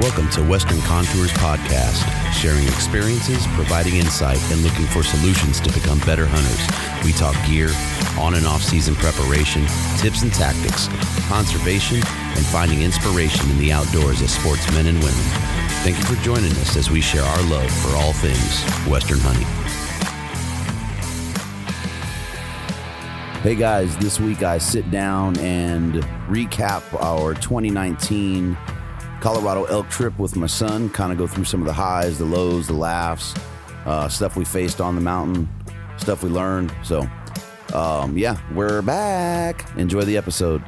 Welcome to Western Contours Podcast, sharing experiences, providing insight, and looking for solutions to become better hunters. We talk gear, on and off season preparation, tips and tactics, conservation, and finding inspiration in the outdoors as sportsmen and women. Thank you for joining us as we share our love for all things Western hunting. Hey guys, this week I sit down and recap our 2019 Colorado elk trip with my son, kind of go through some of the highs, the lows, the laughs, uh, stuff we faced on the mountain, stuff we learned. So, um, yeah, we're back. Enjoy the episode.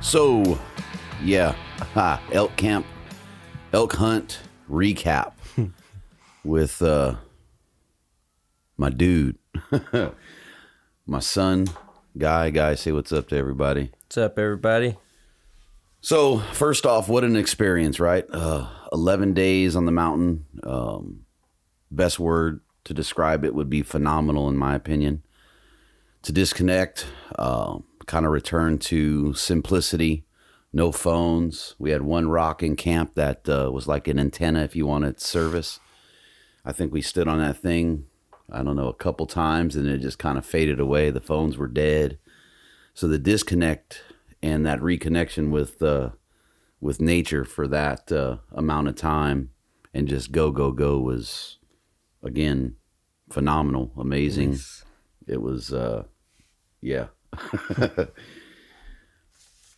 So, yeah, elk camp, elk hunt recap with uh, my dude, my son, guy. Guy, say what's up to everybody. What's up, everybody? So first off, what an experience, right? Uh, Eleven days on the mountain. Um, best word to describe it would be phenomenal, in my opinion. To disconnect, uh, kind of return to simplicity. No phones. We had one rock in camp that uh, was like an antenna if you wanted service. I think we stood on that thing. I don't know a couple times, and it just kind of faded away. The phones were dead. So the disconnect and that reconnection with uh, with nature for that uh, amount of time and just go go go was again phenomenal, amazing. Yes. It was uh, yeah.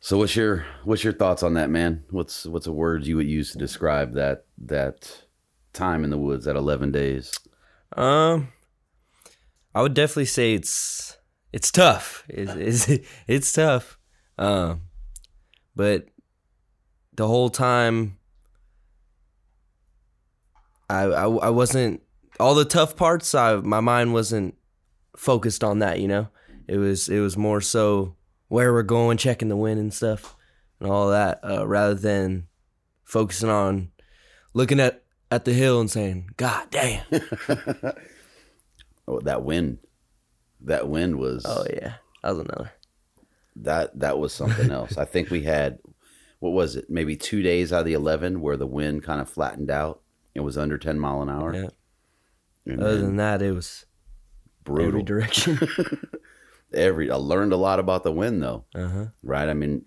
so what's your what's your thoughts on that, man? What's what's a word you would use to describe that that time in the woods, that eleven days? Um, I would definitely say it's it's tough. It's it's, it's tough. Um, but the whole time, I, I I wasn't all the tough parts. I my mind wasn't focused on that. You know, it was it was more so where we're going, checking the wind and stuff, and all that, uh, rather than focusing on looking at at the hill and saying, "God damn." oh, that wind! That wind was. Oh yeah, that was another that that was something else. I think we had what was it? Maybe two days out of the eleven where the wind kind of flattened out. It was under ten mile an hour. Yeah. And Other than that, it was brutal. Every direction. every I learned a lot about the wind though. Uh-huh. Right. I mean,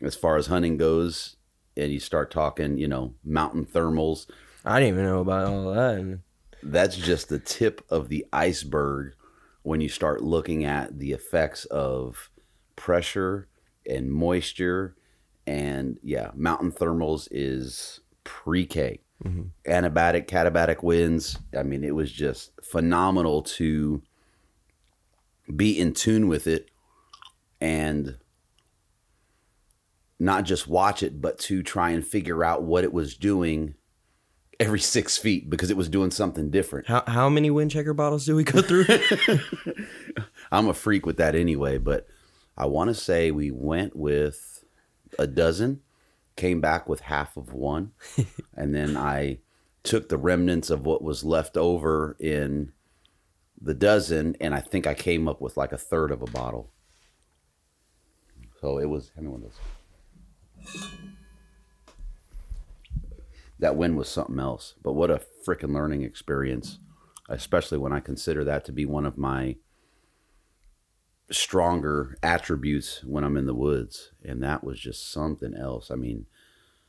as far as hunting goes, and you start talking, you know, mountain thermals. I didn't even know about all that. That's just the tip of the iceberg when you start looking at the effects of pressure and moisture. And yeah, mountain thermals is pre K. Mm-hmm. Anabatic, katabatic winds. I mean, it was just phenomenal to be in tune with it and not just watch it, but to try and figure out what it was doing every six feet because it was doing something different. How how many wind checker bottles do we go through? I'm a freak with that anyway, but I want to say we went with a dozen, came back with half of one, and then I took the remnants of what was left over in the dozen, and I think I came up with like a third of a bottle. So it was. How many one of those? That win was something else. But what a freaking learning experience, especially when I consider that to be one of my stronger attributes when I'm in the woods, and that was just something else. I mean,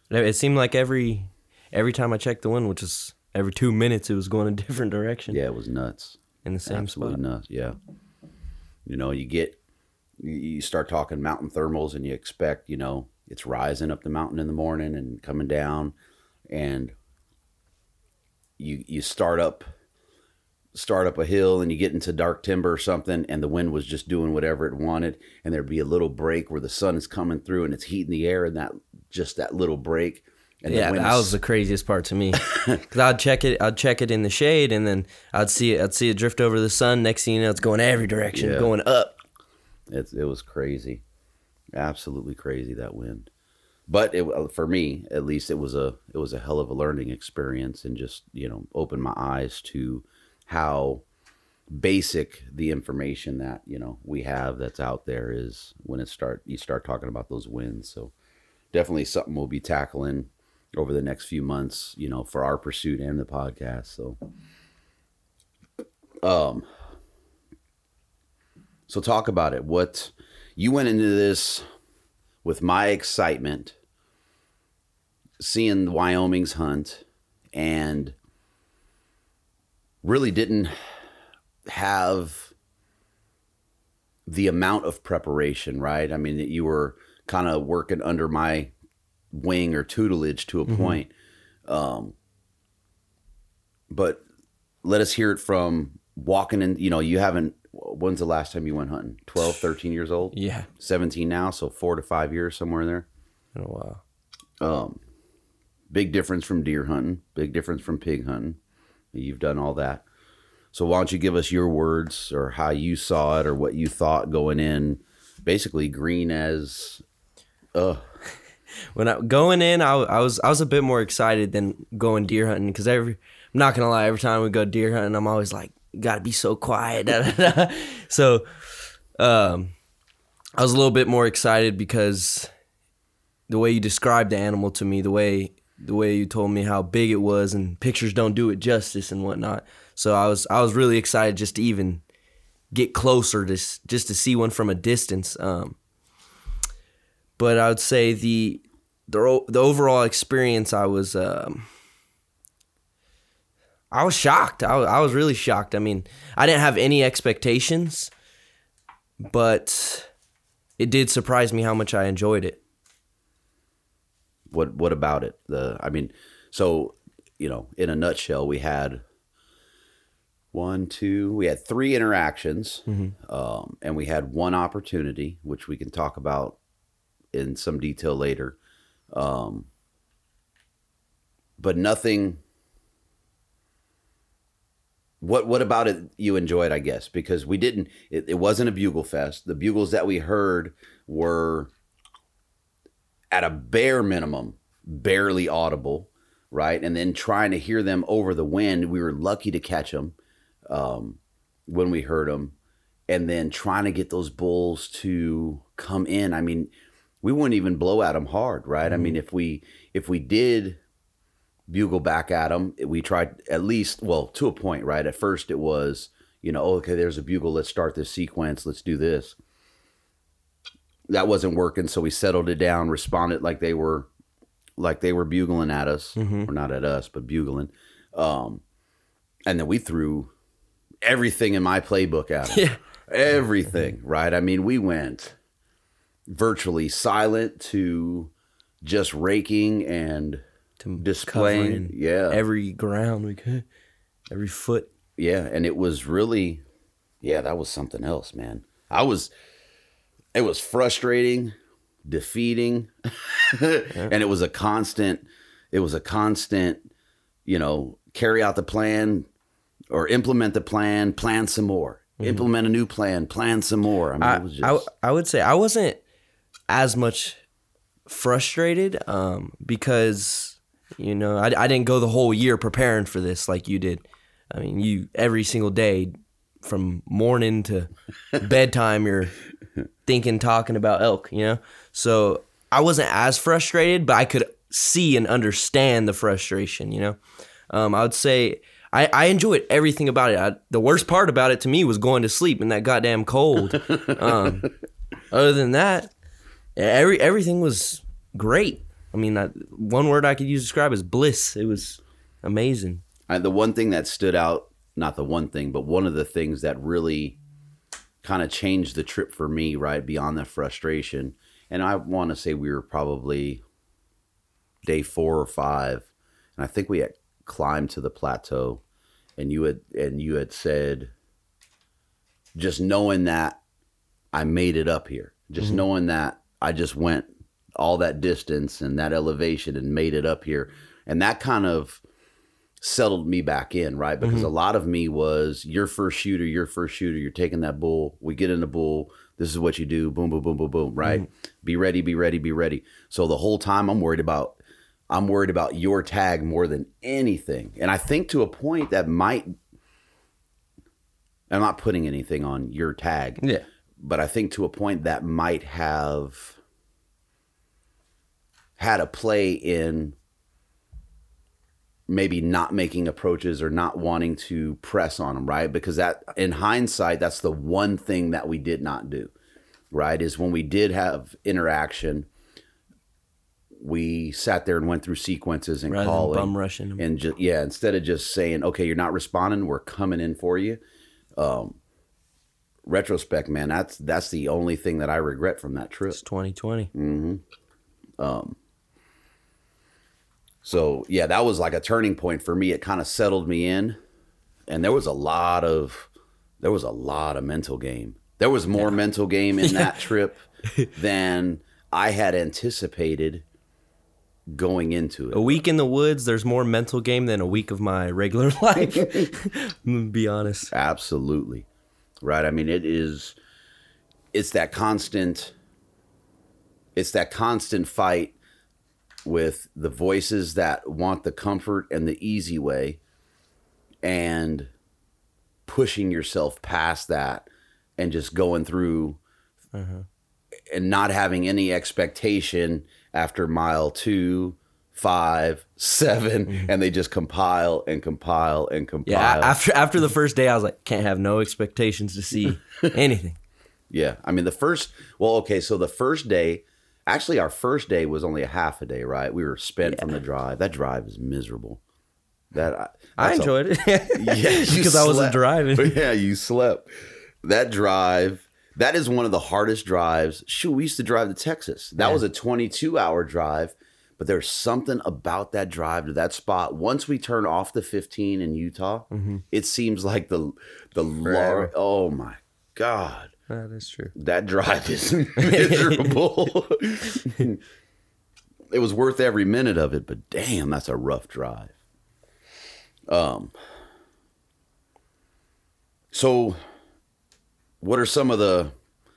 It seemed like every every time I checked the wind, which is every two minutes, it was going a different direction. yeah, it was nuts. in the same Absolutely spot. nuts. Yeah. You know, you get you- you start talking mountain thermals, and you expect you know it's rising up the mountain in the morning and coming down, and you you start up start up a hill and you get into dark timber or something and the wind was just doing whatever it wanted and there'd be a little break where the sun is coming through and it's heating the air and that just that little break and Yeah, the wind that was the craziest part to me. Cause I'd check it, I'd check it in the shade, and then I'd see it, I'd see it drift over the sun. Next thing you know, it's going every direction, Yeah. going up. It it was crazy, absolutely crazy that wind. But it uh, for me, at least, it was a it was a hell of a learning experience, and just you know opened my eyes to how basic the information that you know we have that's out there is when it start you start talking about those winds. So definitely something we'll be tackling over the next few months, you know, for our pursuit and the podcast. So, um, so talk about it. What you went into this with my excitement, seeing Wyoming's hunt, and really didn't have the amount of preparation, right? I mean, that you were kind of working under my wing or tutelage to a point. Um, but let us hear it from walking in, you know, you haven't, when's the last time you went hunting? 12, 13 years old? Yeah, 17 now, so four to five years, somewhere in there. in a while. Um, big difference from deer hunting, big difference from pig hunting. You've done all that. So why don't you give us your words or how you saw it or what you thought going in? Basically, green as, uh, When I going in, I, I was I was a bit more excited than going deer hunting because every I'm not gonna lie, every time we go deer hunting, I'm always like, gotta be so quiet. so, um, I was a little bit more excited because the way you described the animal to me, the way the way you told me how big it was, and pictures don't do it justice and whatnot. So I was I was really excited just to even get closer to just to see one from a distance. Um, but I would say the the the overall experience, I was um, I was shocked. I was, I was really shocked. I mean, I didn't have any expectations, but it did surprise me how much I enjoyed it. What what about it? The I mean, so you know, in a nutshell, we had one, two, we had three interactions, um, and we had one opportunity, which we can talk about in some detail later. Um, but nothing. What what about it you enjoyed? I guess because we didn't. It, it wasn't a bugle fest. The bugles that we heard were at a bare minimum, barely audible, right? And then trying to hear them over the wind, we were lucky to catch them um, when we heard them, and then trying to get those bulls to come in. I mean, we wouldn't even blow at them hard, right? I mean, if we if we did bugle back at them, we tried at least well to a point, right? At first, it was you know, okay, there's a bugle. Let's start this sequence. Let's do this that wasn't working so we settled it down responded like they were like they were bugling at us or not at us but bugling um and then we threw everything in my playbook at 'em. Yeah. everything right i mean we went virtually silent to just raking and To displaying yeah every ground we could, every foot. yeah and it was really yeah that was something else man i was it was frustrating defeating and it was a constant it was a constant you know carry out the plan or implement the plan plan some more implement a new plan plan some more i mean I, it was just I, I would say I wasn't as much frustrated um, because You know, I, I didn't go the whole year preparing for this like you did. I mean, you every single day from morning to bedtime, you're thinking, talking about elk, you know? So I wasn't as frustrated, but I could see and understand the frustration, you know? Um, I would say I, I enjoyed everything about it. I, the worst part about it to me was going to sleep in that goddamn cold. um, other than that, every everything was great. I mean, I, one word I could use to describe is bliss. It was amazing. The one thing that stood out, not the one thing, but one of the things that really kind of changed the trip for me, right, beyond the frustration. And I want to say we were probably day four or five. And I think we had climbed to the plateau and you had and you had said just knowing that I made it up here. Just mm-hmm. knowing that I just went all that distance and that elevation and made it up here. And that kind of settled me back in, right? Because mm-hmm. a lot of me was your first shooter, your first shooter, you're taking that bull. We get in the bull. This is what you do. Boom, boom, boom, boom, boom, right? Mm-hmm. Be ready, be ready, be ready. So the whole time I'm worried about I'm worried about your tag more than anything. And I think to a point that might I'm not putting anything on your tag Yeah. but I think to a point that might have had a play in maybe not making approaches or not wanting to press on them, right? Because that, in hindsight, that's the one thing that we did not do, right? Is when we did have interaction, we sat there and went through sequences and Rather calling bum rushing and just yeah, instead of just saying, "Okay, you're not responding, we're coming in for you." Um, retrospect, man, that's that's the only thing that I regret from that trip. It's 2020. So yeah, that was like a turning point for me. It kind of settled me in, and there was a lot of there was a lot of mental game. There was more mental game in that trip than I had anticipated going into it. A week in the woods, there's more mental game than a week of my regular life. Be honest. Absolutely. Right. I mean, it is, it's that constant, it's that constant fight with the voices that want the comfort and the easy way and pushing yourself past that and just going through mm-hmm. and not having any expectation after mile two five, seven, mm-hmm. and they just compile and compile and compile. Yeah, after after the first day, I was like, can't have no expectations to see anything. Yeah, I mean the first. Well, okay, so the first day, actually, our first day was only a half a day, right? We were spent from the drive. That drive is miserable. That I, I that's a- enjoyed it. yeah, you because I wasn't slept. driving. Yeah, you slept. That drive. That is one of the hardest drives. Shoot, we used to drive to Texas. That was a 22 hour drive, but there's something about that drive to that spot. Once we turn off the 15 in Utah, it seems like the the lar- Mm-hmm. Oh my god that is true. that drive is miserable. it was worth every minute of it, but damn, that's a rough drive. Um. So, what are some of the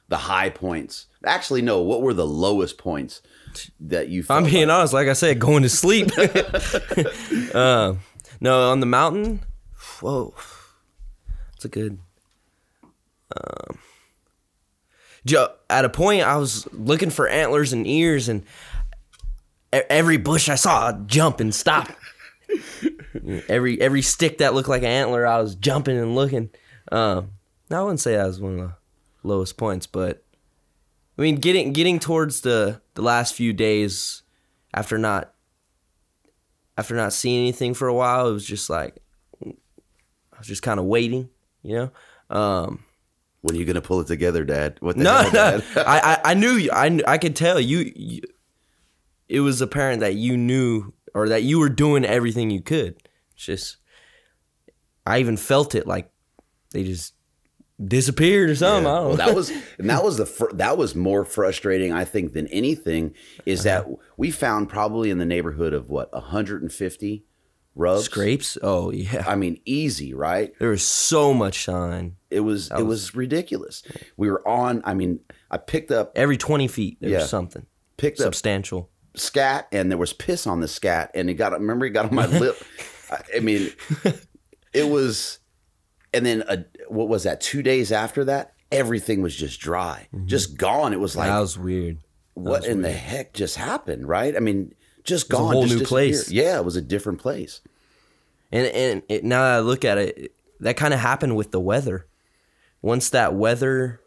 the high points? Actually, no. What were the lowest points that you? I'm being like- honest. Like I said, going to sleep. uh, no, on the mountain. Whoa, it's a good. Um, at a point, I was looking for antlers and ears, and every bush I saw, I'd jump and stop. every every stick that looked like an antler, I was jumping and looking. Um, I wouldn't say that was one of the lowest points, but I mean, getting getting towards the the last few days after not after not seeing anything for a while, it was just like I was just kind of waiting, you know. Um, When are you gonna pull it together, Dad? What the no, hell, no, Dad? I, I I knew you. I I could tell you, you. It was apparent that you knew or that you were doing everything you could. It's just, I even felt it like they just disappeared or something. I don't Well, know. that was and that was the fr- that was more frustrating, I think, than anything. Is uh-huh. that we found probably in the neighborhood of what 150 rubs. scrapes. Oh yeah, I mean, easy, right? there was so much shine. It was it was ridiculous. We were on. I mean, I picked up Every twenty feet, there Yeah. was something picked up substantial. scat and there was piss on the scat and it got remember it got on my lip. I, I mean, it was, and then a, what was that? Two days after that, everything was just dry, mm-hmm. just gone. It was like that was weird. what in the heck just happened, right? I mean, just gone, whole just new place. Yeah, it was a different place. And and it, now that I look at it, that kind of happened with the weather. Once that weather,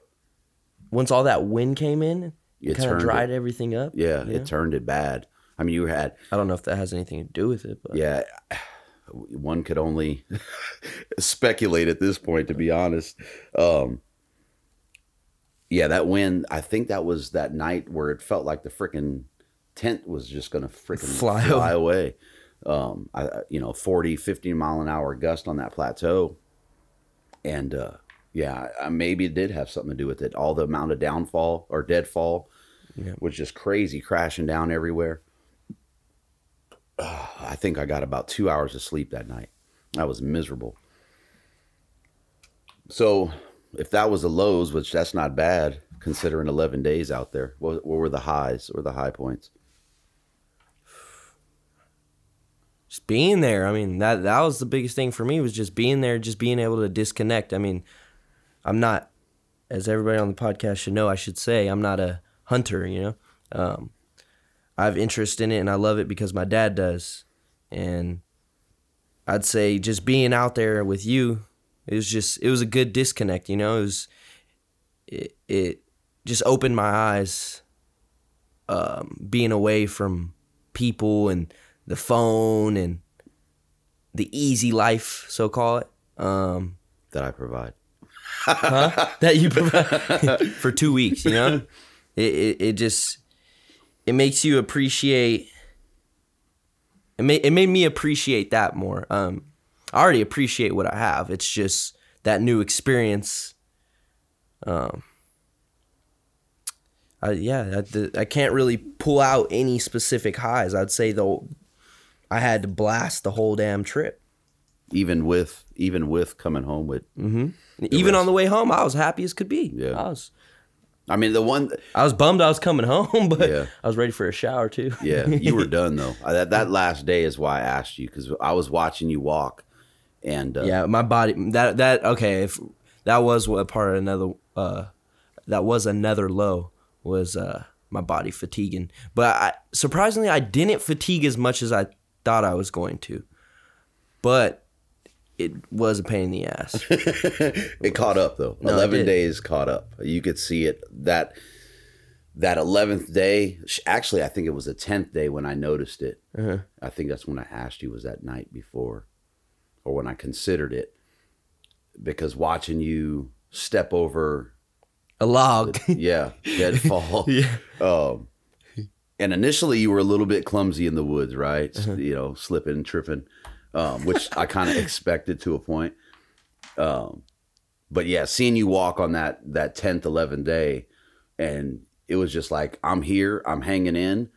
once all that wind came in, It kind of dried it. everything up. Yeah, it turned it bad. I mean, you had I don't know if that has anything to do with it, but yeah. One could only speculate at this point, to be honest. Um, yeah, that wind. I think that was that night where it felt like the freaking tent was just going to freaking Fly fly, away. Um, I, you know, 40, 50 mile an hour gust on that plateau. And uh, yeah, I, maybe it did have something to do with it. All the amount of downfall or deadfall yeah. was just crazy, crashing down everywhere. Uh, I think I got about two hours of sleep that night. I was miserable. So, if that was the lows, which that's not bad considering 11 days out there, what, what were the highs or the high points? Just being there. I mean, that that was the biggest thing for me was just being there, just being able to disconnect. I mean, I'm not, as everybody on the podcast should know, I should say, I'm not a hunter. You know, um, I have interest in it and I love it because my dad does, and I'd say just being out there with you, it was just it was a good disconnect. You know, it was it it just opened my eyes, um, being away from people and the phone and the easy life, so call it. Um, That I provide. that you provide for two weeks. You know, it, it it just it makes you appreciate. It made it made me appreciate that more. Um, I already appreciate what I have. It's just that new experience. Um, I, yeah, I, the, I can't really pull out any specific highs. I'd say though, I had to blast the whole damn trip. Even with even with coming home with, Even on the way home, I was happy as could be. Yeah. I was. I mean the one, I was bummed I was coming home, but Yeah. I was ready for a shower too. yeah, you were done though. That that last day is why I asked you because I was watching you walk, and uh, yeah, my body that that okay, if that was what part of another uh that was another low was uh my body fatiguing. But I surprisingly I didn't fatigue as much as I thought I was going to. But it was a pain in the ass. it caught up though. No, Eleven days caught up. You could see it that that eleventh day. Actually, I think it was the tenth day when I noticed it. Uh-huh. I think that's when I asked you. Was that night before, or when I considered it? Because watching you step over, A log. yeah, deadfall. yeah. Um, and initially, you were a little bit clumsy in the woods, right? Uh-huh. You know, slipping, tripping, um, which I kind of expected to a point. Um, but yeah, seeing you walk on that that tenth, eleventh day, and it was just like I'm here, I'm hanging in,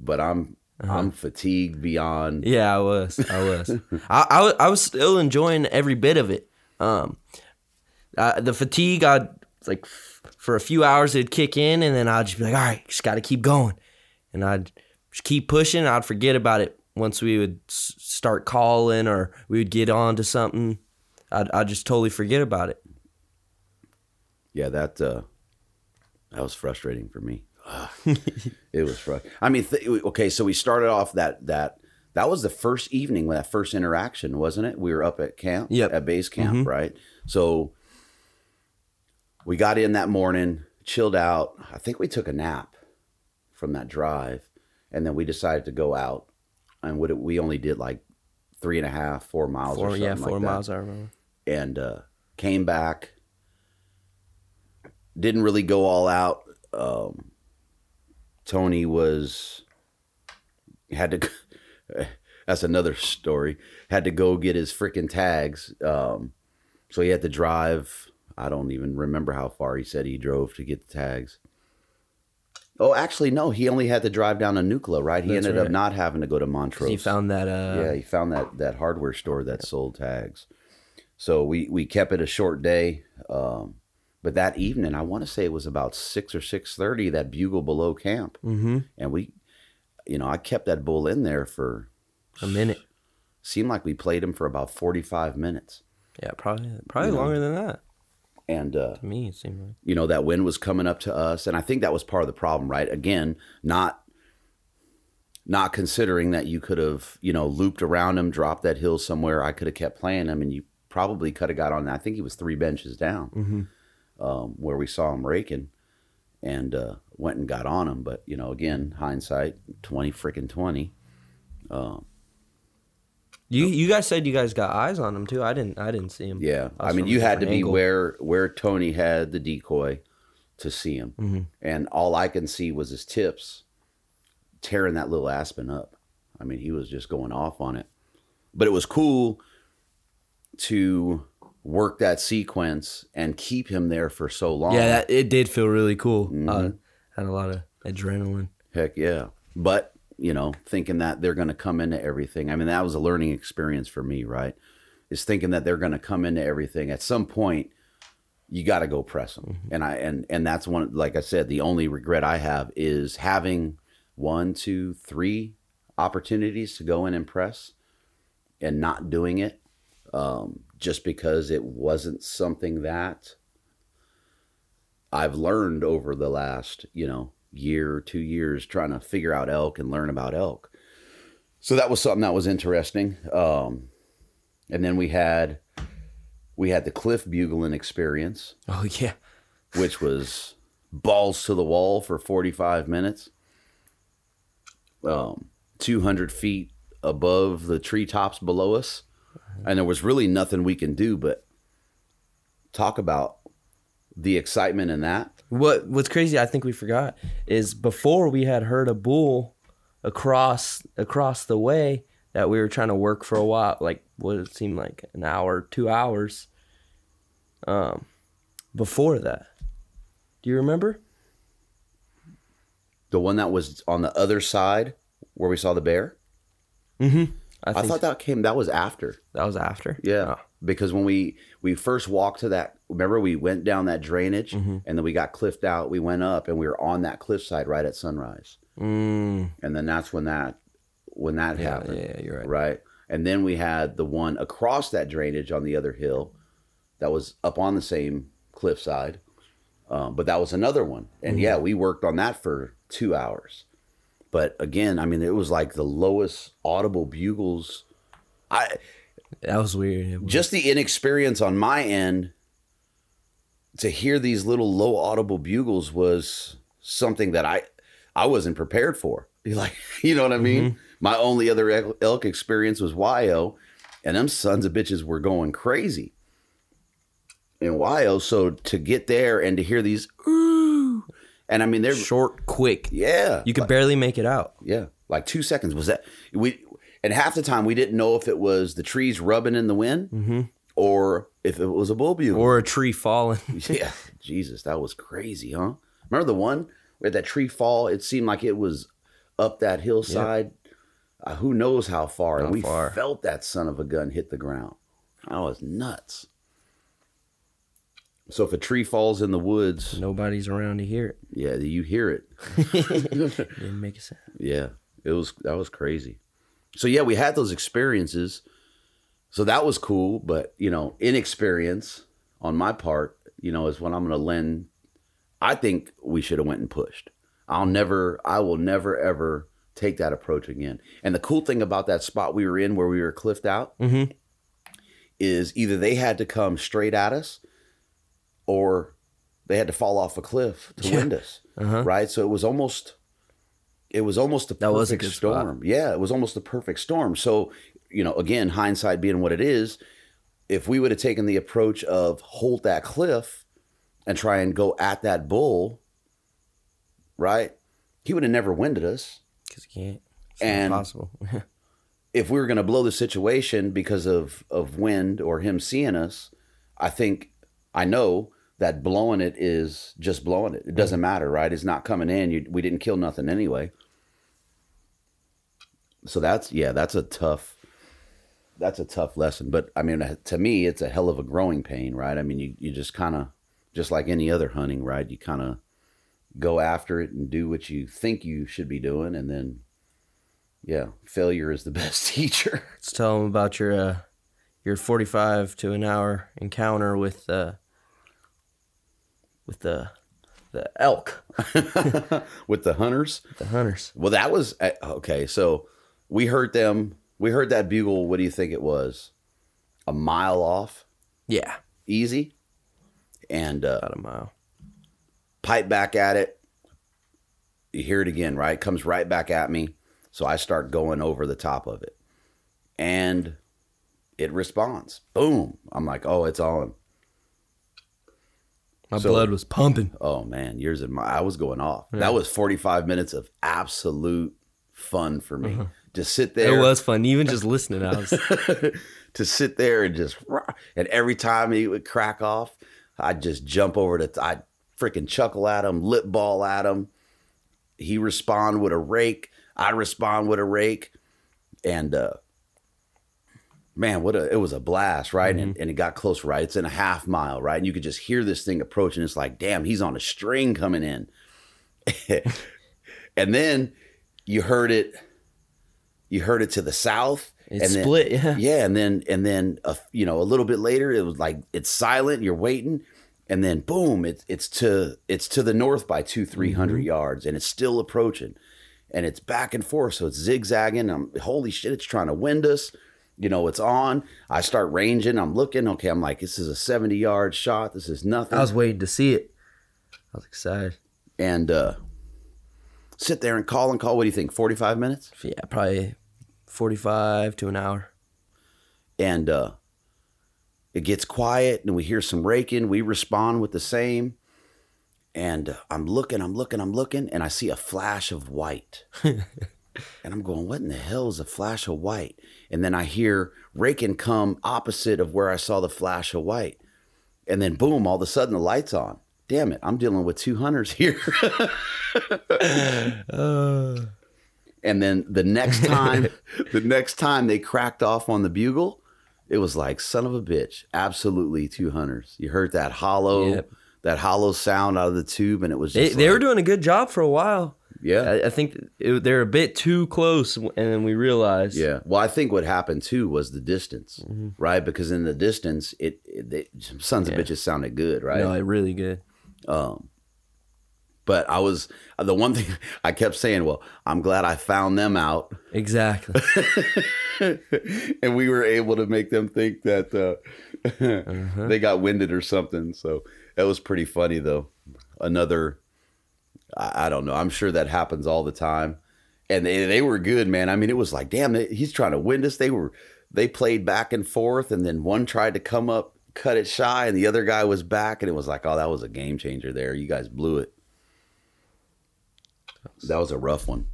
but I'm I'm fatigued beyond. Yeah, I was. I was. I, I was. I was still enjoying every bit of it. Um, uh, the fatigue, I'd like f- for a few hours it'd kick in, and then I'd just be like, "All right, just got to keep going," and I'd just keep pushing. I'd forget about it once we would start calling or we would get on to something. I'd I'd just totally forget about it. Yeah, that uh, that was frustrating for me. it was frustrating. I mean, th- okay, so we started off that that that was the first evening with that first interaction, wasn't it? We were up at camp, Yep. at base camp, right? So we got in that morning, chilled out. I think we took a nap from that drive, and then we decided to go out. And what it, we only did like three and a half, four miles or Four, something yeah, like four that miles. I remember. and uh, came back. Didn't really go all out. Um, Tony was had to. That's another story. Had to go get his freaking tags. Um, so he had to drive. I don't even remember how far he said he drove to get the tags. Oh, actually, no. He only had to drive down to Nucla, right? He That's ended up not having to go to Montrose. He found that. Uh, Yeah, he found that that hardware store that sold tags. So we we kept it a short day. Um, but that evening, I want to say it was about six or six thirty. That bugle below camp, Mm-hmm. and we, you know, I kept that bull in there for A minute. seemed like we played him for about 45 minutes. Yeah, probably probably longer than that. And uh To me, it seemed like. you know that wind was coming up to us. And i think that was part of the problem right? Again not not considering that you could have you know looped around him dropped that hill somewhere. I could have kept playing him and you probably could have got on i think he was three benches down um, where we saw him raking and uh, went and got on him. But you know again hindsight 20 freaking 20 You you guys said you guys got eyes on him too. I didn't I didn't see him. Yeah, I I mean, you had to different be angle. where where Tony had the decoy to see him, Mm-hmm. and all I can see was his tips tearing that little aspen up. I mean, he was just going off on it, but it was cool to work that sequence and keep him there for so long. Yeah, that, it did feel really cool. Mm-hmm. Uh, had a lot of adrenaline. Heck yeah. But, you know, thinking that they're going to come into everything. I mean, that was a learning experience for me, right? Is thinking that they're going to come into everything. At some point, you got to go press them. And I and and that's one like I said, the only regret I have is having one, two, three opportunities to go in and press and not doing it um, just because it wasn't something that I've learned over the last, you know, year or two years trying to figure out elk and learn about elk. So that was something that was interesting. Um, and then we had we had the cliff bugling experience, Oh yeah, which was balls to the wall for 45 minutes. Um, 200 feet above the treetops below us. And there was really nothing we can do but talk about the excitement in that. What What's crazy? I think we forgot is before we had heard a bull across across the way that we were trying to work for a while, like what it seemed like an hour, two hours. Um, before that, do you remember? The one that was on the other side where we saw the bear. Mm-hmm. I, I, thought that came that was after. that was after. Yeah. Oh. Because when we we first walked to that remember we went down that drainage Mm-hmm. and then we got cliffed out, we went up and we were on that cliffside right at sunrise. Mm, And then that's when that when that yeah, happened. yeah, you're right. Right. And then we had the one across that drainage on the other hill that was up on the same cliffside. Um, but that was another one. And Mm-hmm. yeah, we worked on that for two hours. But again, I mean, it was like the lowest audible bugles. I That was weird. Was- just the inexperience on my end to hear these little low audible bugles was something that I I wasn't prepared for. Like, you know what I mean? Mm-hmm. My only other elk experience was YO, and them sons of bitches were going crazy in YO. So to get there and to hear these ooh, and I mean they're short, quick. yeah, You could barely make it out. yeah, like two seconds. Was that we? And half the time we didn't know if it was the trees rubbing in the wind or if it was a bull bugle. Or a tree falling. yeah, Jesus, that was crazy, huh? Remember the one where that tree fall? It seemed like it was up that hillside. Uh, who knows how far? and we far. felt that son of a gun hit the ground. That was nuts. So if a tree falls in the woods, Nobody's around to hear it. yeah, you hear it. Didn't make a sound. Yeah, it was that was crazy. So yeah, we had those experiences. So that was cool, but you know, inexperience on my part, you know, is what I'm going to lend. I think we should have went and pushed. I'll never, I will never ever take that approach again. And the cool thing about that spot we were in, where we were cliffed out, Mhm. is either they had to come straight at us, or they had to fall off a cliff to Yeah. wind us. Uh-huh. Right. So it was almost it was almost a perfect That was a good spot. storm. Yeah, it was almost a perfect storm. So, you know, again, hindsight being what it is, if we would have taken the approach of hold that cliff and try and go at that bull, right? He would have never winded us. Because he can't. It's And- not possible. If we were going to blow the situation because of of wind or him seeing us, I think I know that blowing it is just blowing it. It doesn't matter, right? It's not coming in. You, we didn't kill nothing anyway. So that's yeah, that's a tough that's a tough lesson. But I mean, to me, it's a hell of a growing pain, right? I mean, you you just kind of just like any other hunting, right? You kind of go after it and do what you think you should be doing, and then Yeah, failure is the best teacher. Let's tell them about your uh, your 45 to an hour encounter with uh, with the the elk, With the hunters, the hunters. well, that was uh, okay. So we heard them. We heard that bugle. What do you think it was? A mile off, Yeah, easy, and uh, about a mile. pipe back at it. You hear it again, right? Comes right back at me. So I start going over the top of it. And it responds. Boom. I'm like, oh, it's on. My So- blood was pumping. Oh man, years of my I was going off. That was 45 minutes of absolute fun for me. To sit there It was fun. Even just listening, I was to sit there and just and every time he would crack off, I'd just jump over to I'd freaking chuckle at him, lip ball at him. He respond with a rake. I respond with a rake, and uh, man, what a it was a blast, right? And, and it got close, right? It's in a half mile, right? And you could just hear this thing approaching. It's like, damn, he's on a string coming in, and then you heard it. You heard it to the south. It and then- split, yeah. yeah, and then and then uh, you know a little bit later it was like it's silent. You're waiting, and then boom, it's it's to it's to the north by two 300 Mm-hmm. yards, and it's still approaching, and it's back and forth, so it's zigzagging. I'm holy shit, it's trying to wind us. You know, it's on. I start ranging. I'm looking. Okay, I'm like, this is a 70 yard shot. This is nothing. I was waiting to see it. I was excited. and uh, sit there and call and call. What do you think? 45 minutes? Yeah, probably 45 to an hour. and uh, it gets quiet and we hear some raking we respond with the same and uh, i'm looking i'm looking i'm looking and i see a flash of white and i'm going what in the hell is a flash of white and then i hear raking come opposite of where i saw the flash of white and then boom all of a sudden the lights on damn it i'm dealing with two hunters here uh. And then the next time, the next time they cracked off on the bugle, it was like son of a bitch. Absolutely two hunters. You heard that hollow, Yep. that hollow sound out of the tube, and it was They, just they were doing a good job for a while. Yeah, I, I think it, they're a bit too close, and then we realized. yeah. Well, I think what happened too was the distance, Mm-hmm. right? Because in the distance, it, it they, sons of bitches sounded good, right? No, it really good. Um, but I was the one thing I kept saying. Well, I'm glad I found them out. Exactly. and we were able to make them think that uh, they got winded or something. So that was pretty funny, though. Another, I, I don't know. I'm sure that happens all the time. And they, they were good, man. I mean, it was like, damn, he's trying to win this. They were, they played back and forth, and then one tried to come up, cut it shy, and the other guy was back, and it was like, oh, that was a game changer there. You guys blew it. That was a rough one.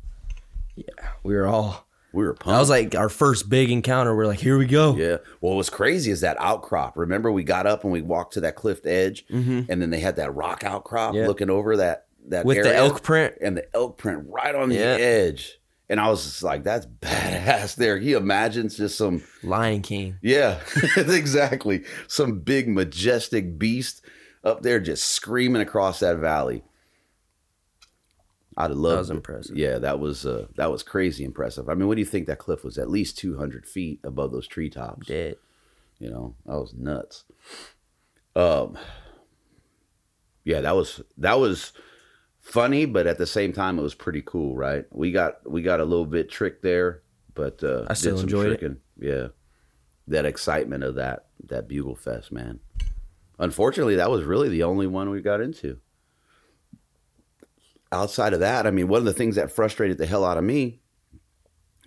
Yeah, we were all. We were pumped. That was like our first big encounter. We're like, here we go. Yeah. Well, what was crazy is that outcrop. Remember, we got up and we walked to that cliff edge, and then they had that rock outcrop Mm-hmm. Yeah. looking over that that With the elk print. and the elk print right on Yeah. the edge. And I was just like, "That's badass." There, he imagines just some, Lion King. yeah, exactly, some big majestic beast up there just screaming across that valley. I'd have loved. was it. impressive. Yeah, that was uh, that was crazy impressive. I mean, what do you think that cliff was? At least two hundred feet above those treetops. Dead. You know, that was nuts. Um, yeah, that was that was funny, but at the same time, it was pretty cool, right? We got we got a little bit tricked there, but uh, I still enjoyed it. Yeah, that excitement of that that bugle fest, man. Unfortunately, that was really the only one we got into. Outside of that, I mean, one of the things that frustrated the hell out of me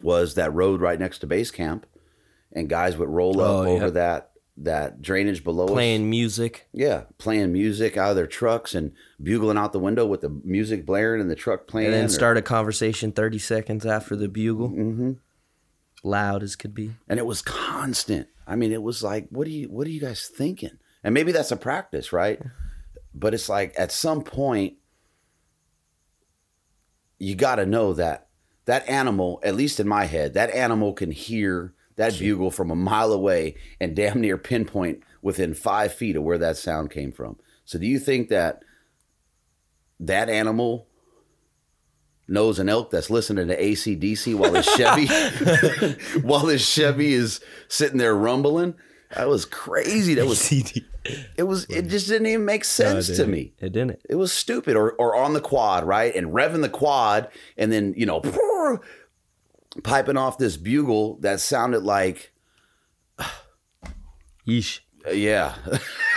was that road right next to base camp, and guys would roll up Oh, over yeah. that that drainage below us. Playing music. Yeah, playing music out of their trucks and bugling out the window with the music blaring and the truck playing. And then or- start a conversation 30 seconds after the bugle. Mhm. Loud as could be. and it was constant. I mean, it was like, what are you, what are you guys thinking? And maybe that's a practice, right? But it's like at some point, you got to know that that animal, at least in my head, that animal can hear that bugle from a mile away and damn near pinpoint within five feet of where that sound came from. So, do you think that that animal knows an elk that's listening to ACDC while his Chevy while his Chevy is sitting there rumbling. That was crazy. That was it was it just didn't even make sense to me. It didn't. It was stupid. Or or on the quad, right? And revving the quad and then, you know, piping off this bugle that sounded like Yeesh. uh, yeah.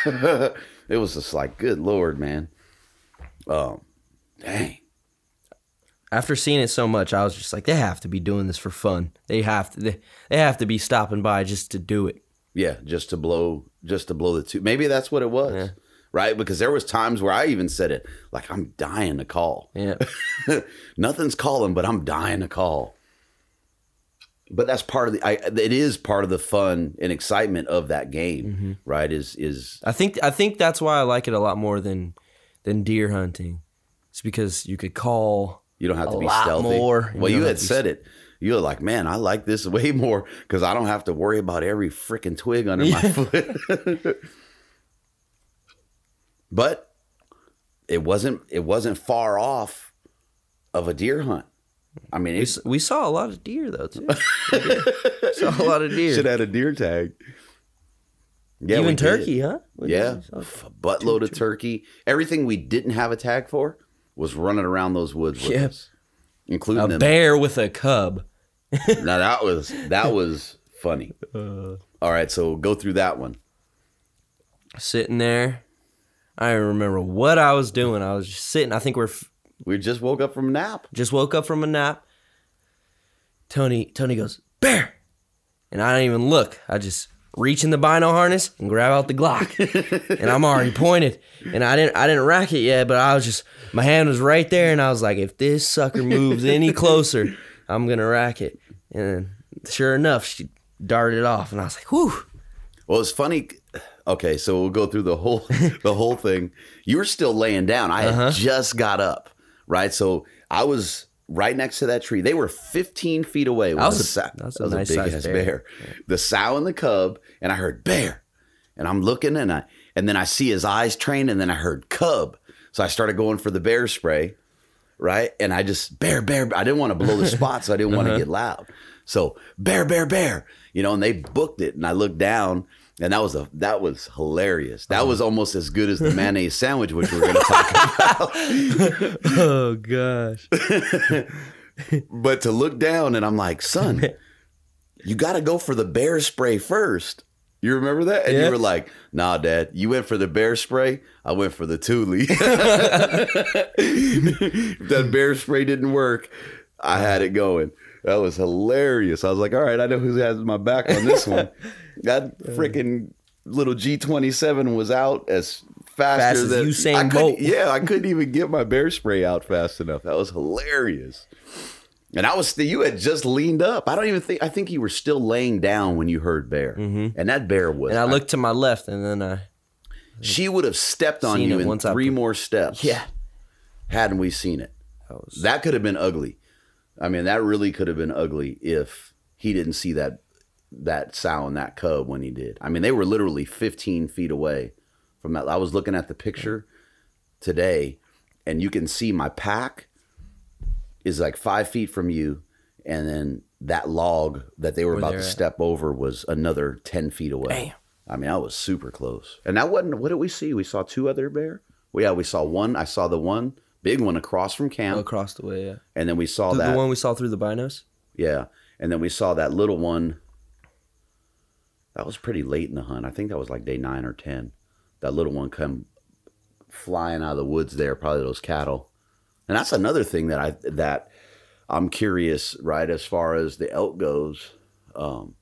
it was just like, good lord, man. Um dang. After seeing it so much, I was just like, they have to be doing this for fun. They have to. They, they have to be stopping by just to do it. Yeah, just to blow, just to blow the two. Maybe that's what it was, Yeah. right? Because there was times where I even said it, like I'm dying to call. Yeah. Nothing's calling, but I'm dying to call. But that's part of the. I, it is part of the fun and excitement of that game, Mm-hmm. right? Is is I think I think that's why I like it a lot more than than deer hunting. It's because you could call. you don't have to be stealthy. more. Well, you don't had said it. You were like, man, I like this way more because I don't have to worry about every freaking twig under my foot. but it wasn't. It wasn't far off of a deer hunt. I mean, We, it's we saw a lot of deer though too. Saw a lot of deer. should have had a deer tag. Yeah, Even did. turkey, huh? We Yeah, did. Saw- buttload of turkey. Everything we didn't have a tag for was running around those woods with Yeah. us, including A them. bear with a cub. Now that was that was funny. Uh. All right, so go through that one. sitting there. I don't remember what I was doing. I was just sitting. I think we're We just woke up from a nap. just woke up from a nap. Tony Tony goes bear, and I don't even look. I just reach in the bino harness and grab out the Glock, and I'm already pointed. And I didn't I didn't rack it yet, but I was just my hand was right there, and I was like, if this sucker moves any closer, I'm gonna rack it. And sure enough, she darted off, and I was like, whew. Well, it's funny. Okay, so we'll go through the whole the whole thing. You were still laying down. I Uh-huh. just got up, right? So I was right next to that tree. They were 15 feet away. That was the a- sow- that was a that was nice big sized ass bear. bear. The sow and the cub, and I heard bear, and I'm looking, and I and then I see his eyes train, and then I heard cub. So I started going for the bear spray, right? And I just bear, bear. I didn't want to blow the spot, so I didn't want Uh-huh. to get loud. So bear, bear, bear. You know, and they booked it, and I looked down, and that was a that was hilarious. That was uh-huh. almost as good as the mayonnaise sandwich, which we're going to talk about. Oh gosh. But to look down, and I'm like, son, you got to go for the bear spray first. You remember that? And Yeah. you were like, nah, dad, you went for the bear spray. I went for the Thule. if that bear spray didn't work, I had it going. That was hilarious. I was like, all right, I know who has my back on this one. That freaking little G27 was out as faster Fast as than Usain I Bolt. Yeah, I couldn't even get my bear spray out fast enough. That was hilarious. And I was you had just leaned up. I don't even think I think you were still laying down when you heard bear. And that bear was Mm-hmm. And I looked to my left, and then I she would have stepped on you in three put- more steps. yeah. Hadn't we seen it. That was That could have been ugly. I mean, that really could have been ugly if he didn't see that that sow and that cub when he did. I mean, they were literally 15 feet away from that. I was looking at the picture today, and you can see my pack is like five feet from you, and then that log that they were about to at. step over was another 10 feet away. I mean, I was super close. And that wasn't, what did we see? We saw two other bear? Well, yeah, we saw one. I saw the one big one across from camp. Oh, across the way. Yeah, And then we saw the, that. the one we saw through the binos. yeah. And then we saw that little one. That was pretty late in the hunt. I think that was like day nine or 10. That little one come flying out of the woods there, probably those cattle. And that's another thing that I, that I'm curious, right? As far as the elk goes. Um,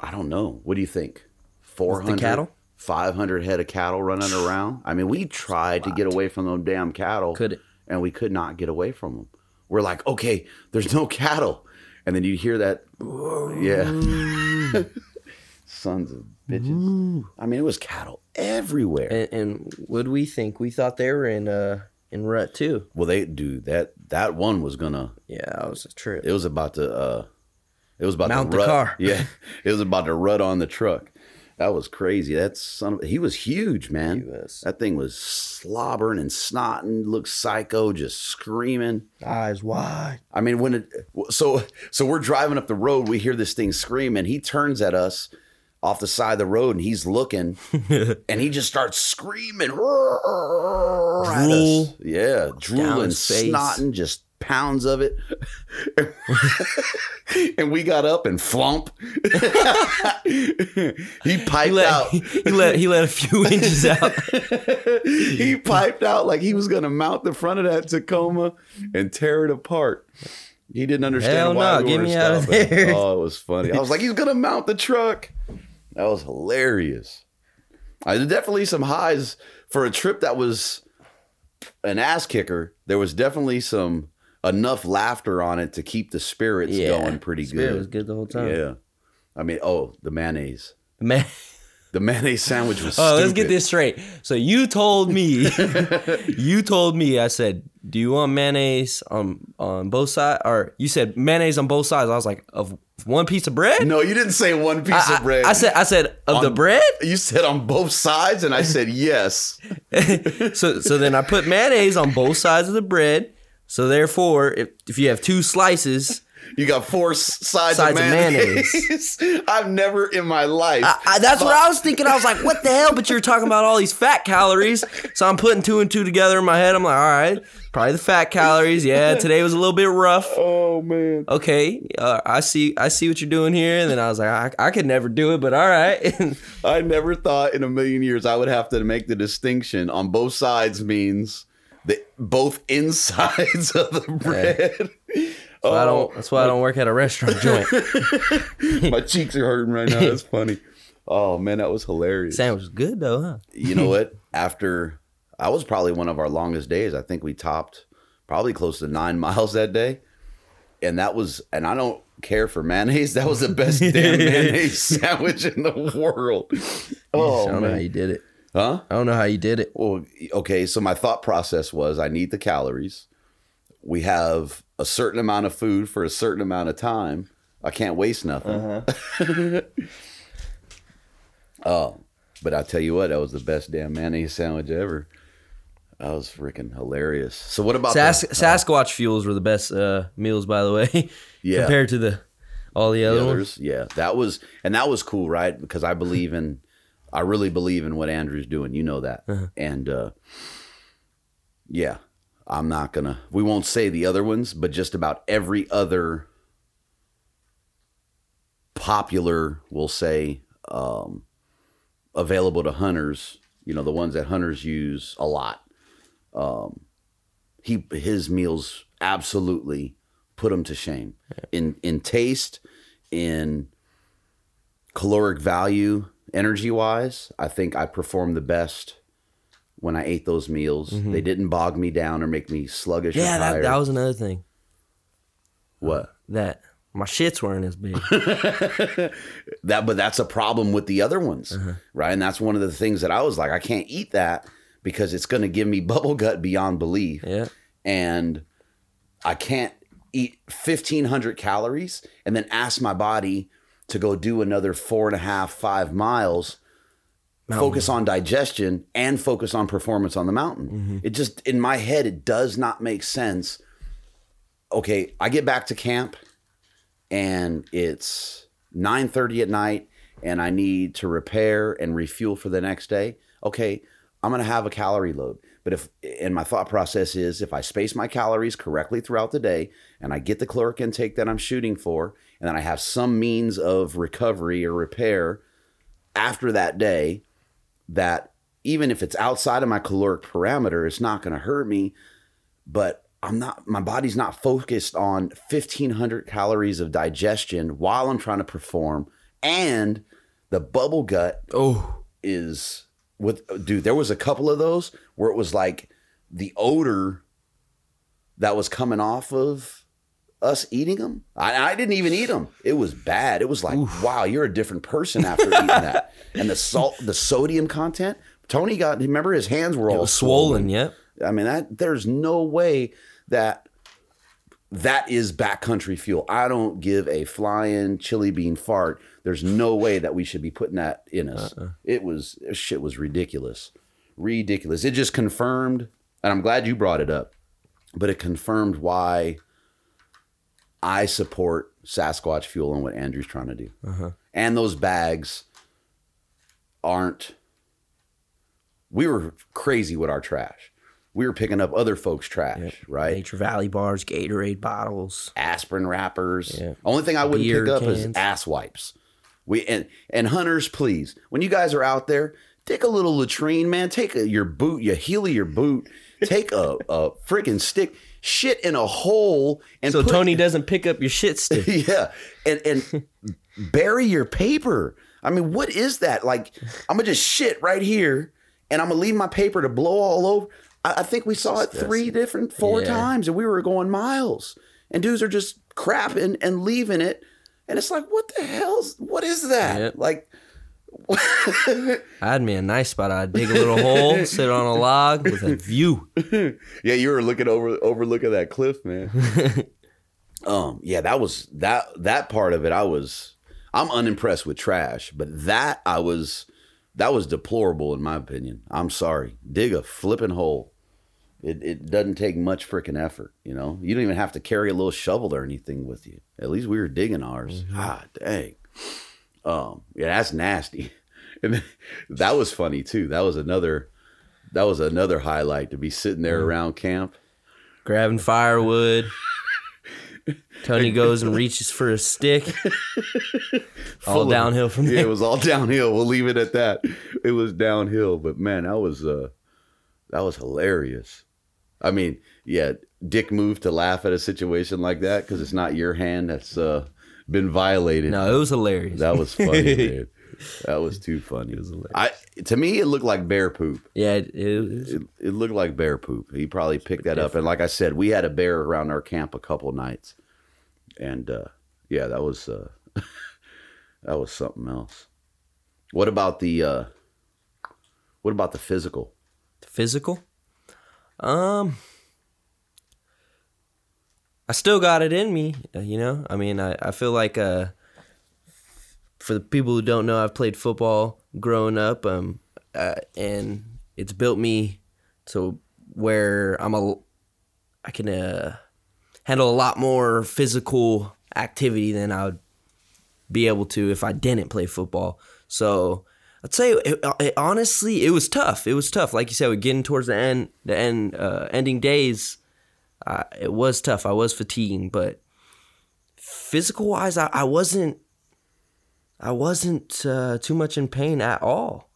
I don't know. What do you think? 400 cattle? 500 head of cattle running around. I mean, we tried to get away from those damn cattle Could it? and we could not get away from them. We're like, okay, there's no cattle, and then you hear that, yeah, sons of bitches. I mean, it was cattle everywhere. And, and what do we think? We thought they were in uh in rut too. well, they do that. That one was gonna. Yeah, that was a trip. It was about to. uh It was about Mount to the rut, car. Yeah, it was about to rut on the truck. That was crazy. That son of, he was huge, man. He was. That thing was slobbering and snotting, looked psycho, just screaming. Eyes wide. I mean, when it so so we're driving up the road, we hear this thing scream, and he turns at us off the side of the road, and he's looking, and he just starts screaming, drool, yeah, drooling, snotting, just pounds of it, and we got up and flump. he piped He let, out. he let he let a few inches out. he piped out like he was going to mount the front of that Tacoma and tear it apart. He didn't understand Hell why no, we get me out of there. Oh, it was funny. I was like, he's going to mount the truck. That was hilarious. I there's definitely some highs for a trip that was an ass kicker. There was definitely some enough laughter on it to keep the spirits going pretty Spirit good. It was good the whole time. Yeah. I mean, oh, the mayonnaise. Man. The mayonnaise sandwich was Oh, let's get this straight. So you told me, you told me, I said, do you want mayonnaise on on both sides, or you said mayonnaise on both sides? I was like, of one piece of bread. No, you didn't say one piece I, of bread. I, I said, I said of the bread. You said on both sides, and I said yes. So so then I put mayonnaise on both sides of the bread. So therefore, if if you have two slices, You got four sides, Sides of of mayonnaise. I've never in my life. I, that's what I was thinking. I was like, what the hell? But you're talking about all these fat calories. So I'm putting two and two together in my head. I'm like, all right, probably the fat calories. Yeah, today was a little bit rough. oh man. okay, uh, I see, I see what you're doing here. And then I was like, I, I could never do it, but all right. I never thought in a million years I would have to make the distinction on both sides means the both insides of the bread. So I Oh, don't. That's why I oh, don't work at a restaurant joint. my cheeks are hurting right now. That's funny. Oh man, that was hilarious. Sandwich was good though, huh? you know what? After I was probably one of our longest days. I think we topped probably close to nine miles that day. And that was, and I don't care for mayonnaise. That was the best damn mayonnaise sandwich in the world. Oh I don't know how man, you did it. huh? I don't know how you did it. Well, okay. So my thought process was, I need the calories. We have a certain amount of food for a certain amount of time. I can't waste nothing. oh, but I tell you what, that was the best damn mayonnaise sandwich ever. That was freaking hilarious. So what about Sas- the, Sasquatch fuels were the best uh, meals, by the way, Yeah. compared to the all the the other ones. others? Yeah, that was and that was cool, right? Because I believe in, I really believe in what Andrew's doing. You know that, and uh, yeah, I'm not gonna. We won't say the other ones, but just about every other popular, we'll say, um, available to hunters. You know, the ones that hunters use a lot. Um, he his meals absolutely put him to shame in in taste, in caloric value, energy wise. I think I performed the best when I ate those meals. Mm-hmm. They didn't bog me down or make me sluggish. Yeah, that, that was another thing. what That my shits weren't as big. that, but that's a problem with the other ones, uh-huh. right? And that's one of the things that I was like, I can't eat that because it's going to give me bubble gut beyond belief. yeah. and I can't eat 1500 calories and then ask my body to go do another four and a half, five miles, focus on digestion and focus on performance on the mountain. Mm-hmm. It just, in my head, it does not make sense. Okay, I get back to camp and it's 9.30 at night and I need to repair and refuel for the next day. Okay, I'm going to have a calorie load. But if, and my thought process is if I space my calories correctly throughout the day and I get the caloric intake that I'm shooting for, and then I have some means of recovery or repair after that day, that even if it's outside of my caloric parameter, it's not going to hurt me. But I'm not, my body's not focused on 1500 calories of digestion while I'm trying to perform. And the bubble gut Oh, is with dude there was a couple of those where it was like the odor that was coming off of us eating them i, I didn't even eat them it was bad it was like wow you're a different person after eating that and the salt the sodium content tony got remember his hands were it all was swollen. Yep. I mean that there's no way that that is backcountry fuel. I don't give a flying chili bean fart There's no way that we should be putting that in us. Uh-uh. It was shit was ridiculous, ridiculous. It just confirmed, and I'm glad you brought it up, but it confirmed why I support Sasquatch fuel and what Andrew's trying to do. Uh-huh. And those bags aren't. We were crazy with our trash. We were picking up other folks' trash, right? Nature Valley bars, Gatorade bottles. aspirin wrappers. Yeah. Only thing I wouldn't Beer pick up is ass wipes. We and and hunters, please, when you guys are out there, take a little latrine, man. Take a, your boot, your heel of your boot. Take a a freaking stick, shit in a hole, and So put- Tony doesn't pick up your shit stick. yeah, and and bury your paper. I mean, what is that? Like, I'm gonna just shit right here, and I'm gonna leave my paper to blow all over. I, I think we saw it three different, four Yeah. times, and we were going miles, and dudes are just crapping and leaving it, and it's like, what the hell's what is that? Yep. Like, I had me a nice spot. I'd dig a little hole, sit on a log with a view. yeah, you were looking over overlooking that cliff, man. um, yeah, that was that that part of it. I was I'm unimpressed with trash, but that I was that was deplorable in my opinion. I'm sorry. Dig a flipping hole. It it doesn't take much freaking effort, you know. You don't even have to carry a little shovel or anything with you. At least we were digging ours. Ah, dang. Um, yeah, that's nasty. And then, that was funny too. That was another that was another highlight to be sitting there around camp. Grabbing firewood. Tony goes and reaches for a stick. all of- downhill from Yeah, there. it was all downhill. We'll leave it at that. It was downhill, but man, that was uh that was hilarious. I mean, yeah, Dick moved to laugh at a situation like that because it's not your hand that's uh been violated. No, it was hilarious. That was funny, man. That was too funny. It was hilarious. I to me it looked like bear poop. yeah, it, it It, it looked like bear poop. He probably picked that up. And like I said, we had a bear around our camp a couple nights. And uh, yeah, that was uh, that was something else. What about the uh, what about the physical? physical. Um, I still got it in me, uh, you know. I mean, I, I feel like uh, for the people who don't know, I've played football growing up, um, uh, and it's built me to where I'm a, I can uh, handle a lot more physical activity than I would be able to if I didn't play football. So I'd say it, it, honestly, it was tough. It was tough. Like you said, we're getting towards the end, the end, uh, ending days. Uh, it was tough. I was fatiguing, but physical wise, I, I wasn't. I wasn't uh, too much in pain at all.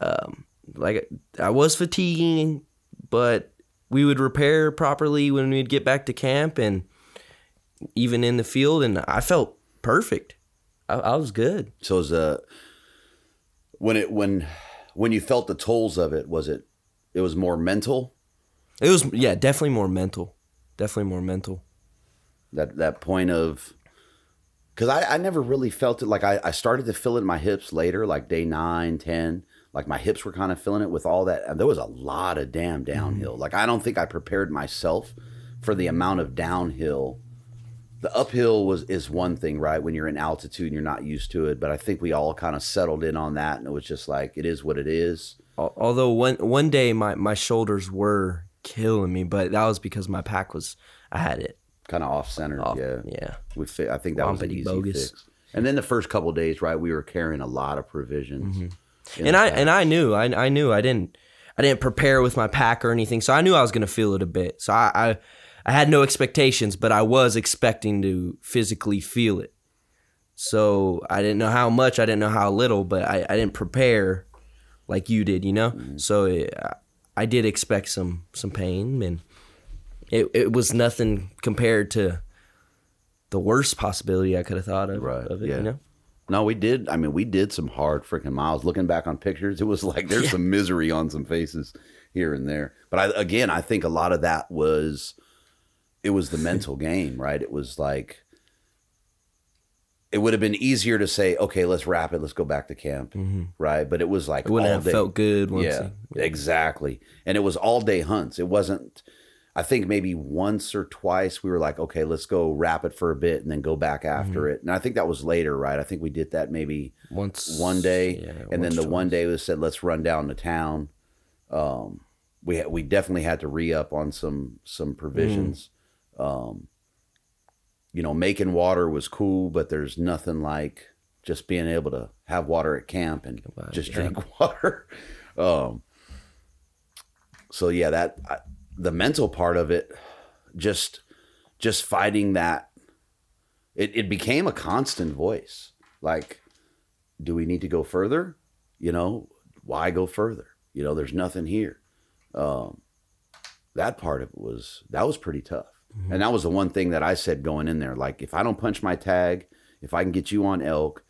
Um, like I was fatiguing, but we would repair properly when we'd get back to camp and even in the field, and I felt perfect. I, I was good. So is uh when it when when you felt the tolls of it, was it it was more mental? It was yeah, definitely more mental. Definitely more mental. that that point of because I, I never really felt it like I, I started to feel it in my hips later like day nine ten like my hips were kind of feeling it with all that and there was a lot of damn downhill mm-hmm. like i don't think i prepared myself for the amount of downhill the uphill was is one thing right when you're in altitude and you're not used to it but i think we all kind of settled in on that and it was just like it is what it is Although one one day my, my shoulders were killing me, but that was because my pack was I had it kind of off center yeah yeah. we fi- I think that was an Wompity easy bogus. fix. And then the first couple days, right, we were carrying a lot of provisions. Mm-hmm. and I pack. and I knew I I knew I didn't I didn't prepare with my pack or anything, so I knew I was gonna feel it a bit. So I I, I had no expectations, but I was expecting to physically feel it. So I didn't know how much, I didn't know how little, but I, I didn't prepare like you did, you know. So it, I did expect some some pain, and it it was nothing compared to the worst possibility I could have thought of. Right, Of it, yeah. You know. No, we did. I mean, we did some hard freaking miles. Looking back on pictures, it was like there's some misery on some faces here and there. But I, again, I think a lot of that was it was the mental game, right? It was like it would have been easier to say, okay, let's wrap it, let's go back to camp, right? But it was like It wouldn't all have day- felt good once. yeah, exactly. And it was all day hunts. It wasn't. I think maybe once or twice we were like, okay, let's go wrap it for a bit and then go back after Mm-hmm. it. And I think that was later, right? I think we did that maybe Once one day, yeah, and then the one day we said, let's run down to town. Um, we had, we definitely had to re up on some some provisions. Um, you know, making water was cool, but there's nothing like just being able to have water at camp and Wow, just yeah. drink water. Um, so yeah, that I, the mental part of it, just just fighting that. It it became a constant voice. Like, do we need to go further? You know, why go further? You know, there's nothing here. Um, that part of it was that was pretty tough, and that was the one thing that I said going in there. Like, if I don't punch my tag, if I can get you on elk,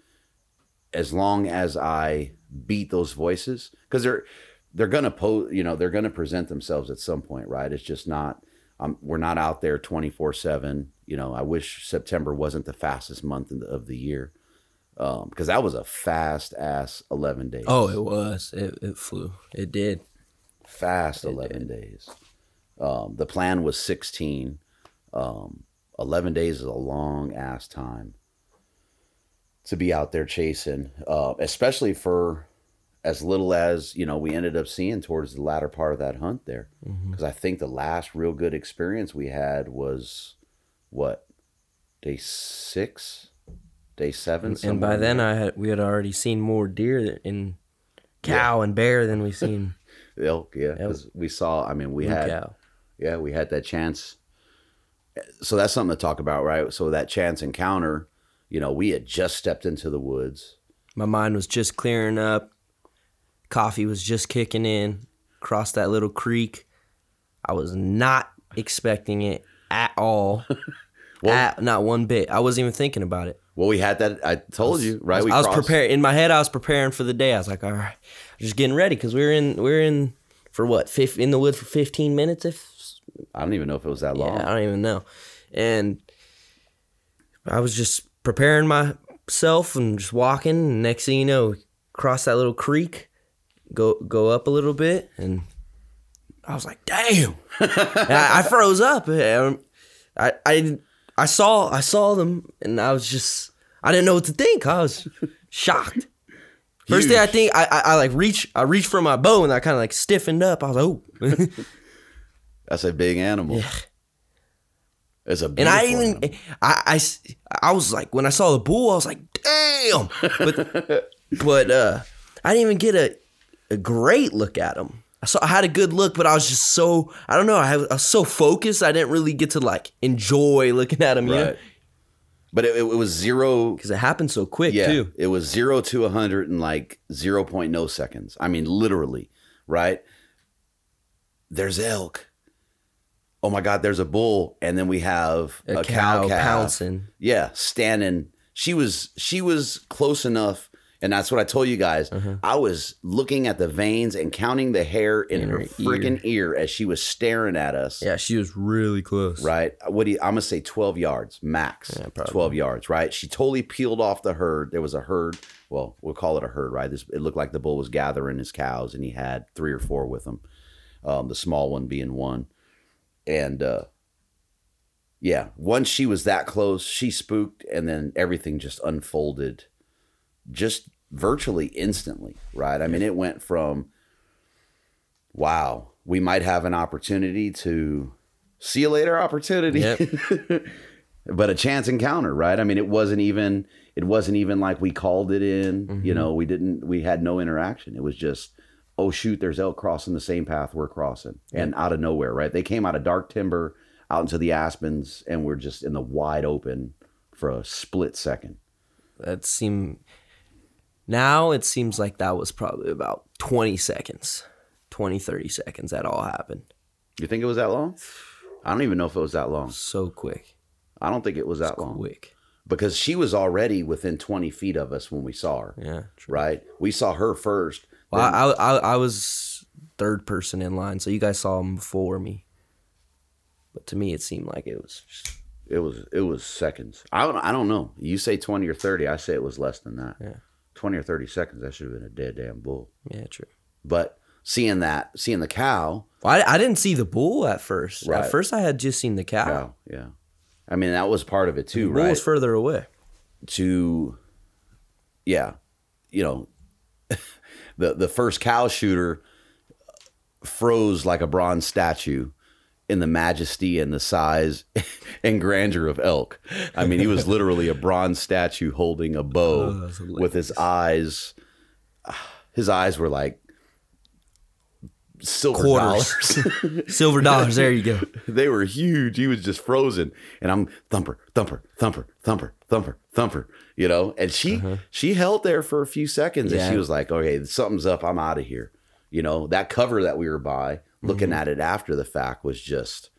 as long as I beat those voices, because they're they're gonna pose, you know, they're gonna present themselves at some point, right? It's just not. Um, we're not out there twenty four seven. You know, I wish September wasn't the fastest month in the, of the year, because that was a fast ass eleven days. Oh, it was. It, it flew. It did. fast 11 days. Um, the plan was 16. Um, 11 days is a long ass time to be out there chasing, uh, especially for as little as, you know, we ended up seeing towards the latter part of that hunt there. Because I think the last real good experience we had was what? Day six? Day seven? And by then, there. I had we had already seen more deer and cow and bear than we seen elk, yeah because we saw, I mean, we blue had. cow. yeah, we had that chance. So that's something to talk about, right? So that chance encounter, you know, we had just stepped into the woods. My mind was just clearing up. Coffee was just kicking in. Crossed that little creek. I was not expecting it at all. at, not one bit. I wasn't even thinking about it. Well, we had that. I told you, right? I we was preparing in my head. I was preparing for the day. I was like, all right, just getting ready because we were in we were in for what fif- in the wood for fifteen minutes. If I don't even know if it was that long. yeah, I don't even know. And I was just preparing myself and just walking. And next thing you know, cross that little creek, go go up a little bit, and I was like, damn! I, I froze up. I, I I saw I saw them, and I was just I didn't know what to think. I was shocked. First thing I think I, I I like reach I reached for my bow and I kind of like stiffened up. I was like, oh. That's a big animal. It's a big And I even, animal. I was like, when I saw the bull, I was like, damn. But, but uh, I didn't even get a, a great look at him. I saw I had a good look, but I was just so I don't know. I, was- I was so focused, I didn't really get to like enjoy looking at him. You know, right. But it, it was zero. because it happened so quick Yeah, too. it was zero to a hundred in like zero point no seconds. I mean, literally, right? There's elk. Oh my God, there's a bull, and then we have A, a, cow, cow, calf. pouncing. Yeah, standing. She was she was close enough, and that's what I told you guys. Uh-huh. I was looking at the veins and counting the hair in, In her, her freaking ear. as she was staring at us. Yeah, she was really close. Right. What do you, I'm gonna say 12 yards max. Yeah, 12 yards. Right. She totally peeled off the herd. There was a herd. Well, we'll call it a herd. Right. This it looked like the bull was gathering his cows, and he had three or four with him. Um, the small one being one, and uh, yeah, once she was that close, she spooked, and then everything just unfolded, just virtually instantly. Right. I mean, it went from wow, we might have an opportunity to see you later opportunity. Yep. but a chance encounter, right? I mean, it wasn't even it wasn't even like we called it in. You know, we didn't we had no interaction. It was just, oh shoot, there's elk crossing the same path we're crossing. And out of nowhere, right? They came out of dark timber out into the aspens and we're just in the wide open for a split second. That seemed. Now it seems like that was probably about 20 seconds, 20, 30 seconds that all happened. You think it was that long? I don't even know if it was that long. So quick. I don't think it was that long. Quick. Because she was already within 20 feet of us when we saw her. Yeah. True. Right? We saw her first. Well, I, I I was third person in line, so you guys saw him before me. But to me, it seemed like it was. Just, It was it was seconds. I don't I don't know. You say twenty or thirty. I say it was less than that. Yeah. Twenty or thirty seconds. That should have been a dead damn bull. yeah, true. But seeing that, seeing the cow. I, I didn't see the bull at first. Right. At first, I had just seen the cow. Cow, yeah. I mean, that was part of it too, the bull right? was further away. to yeah you know the the first cow shooter froze like a bronze statue in the majesty and the size and grandeur of elk. I mean he was literally a bronze statue holding a bow Oh, with his eyes. His eyes were like silver Quarters. dollars Silver dollars. There you go. they were huge. He was just frozen, and I'm thumper, thumper, thumper, thumper, thumper, thumper. You know, and she uh-huh. she held there for a few seconds, and she was like, "Okay, something's up. I'm out of here." You know, that cover that we were by, looking mm-hmm. at it after the fact, was just.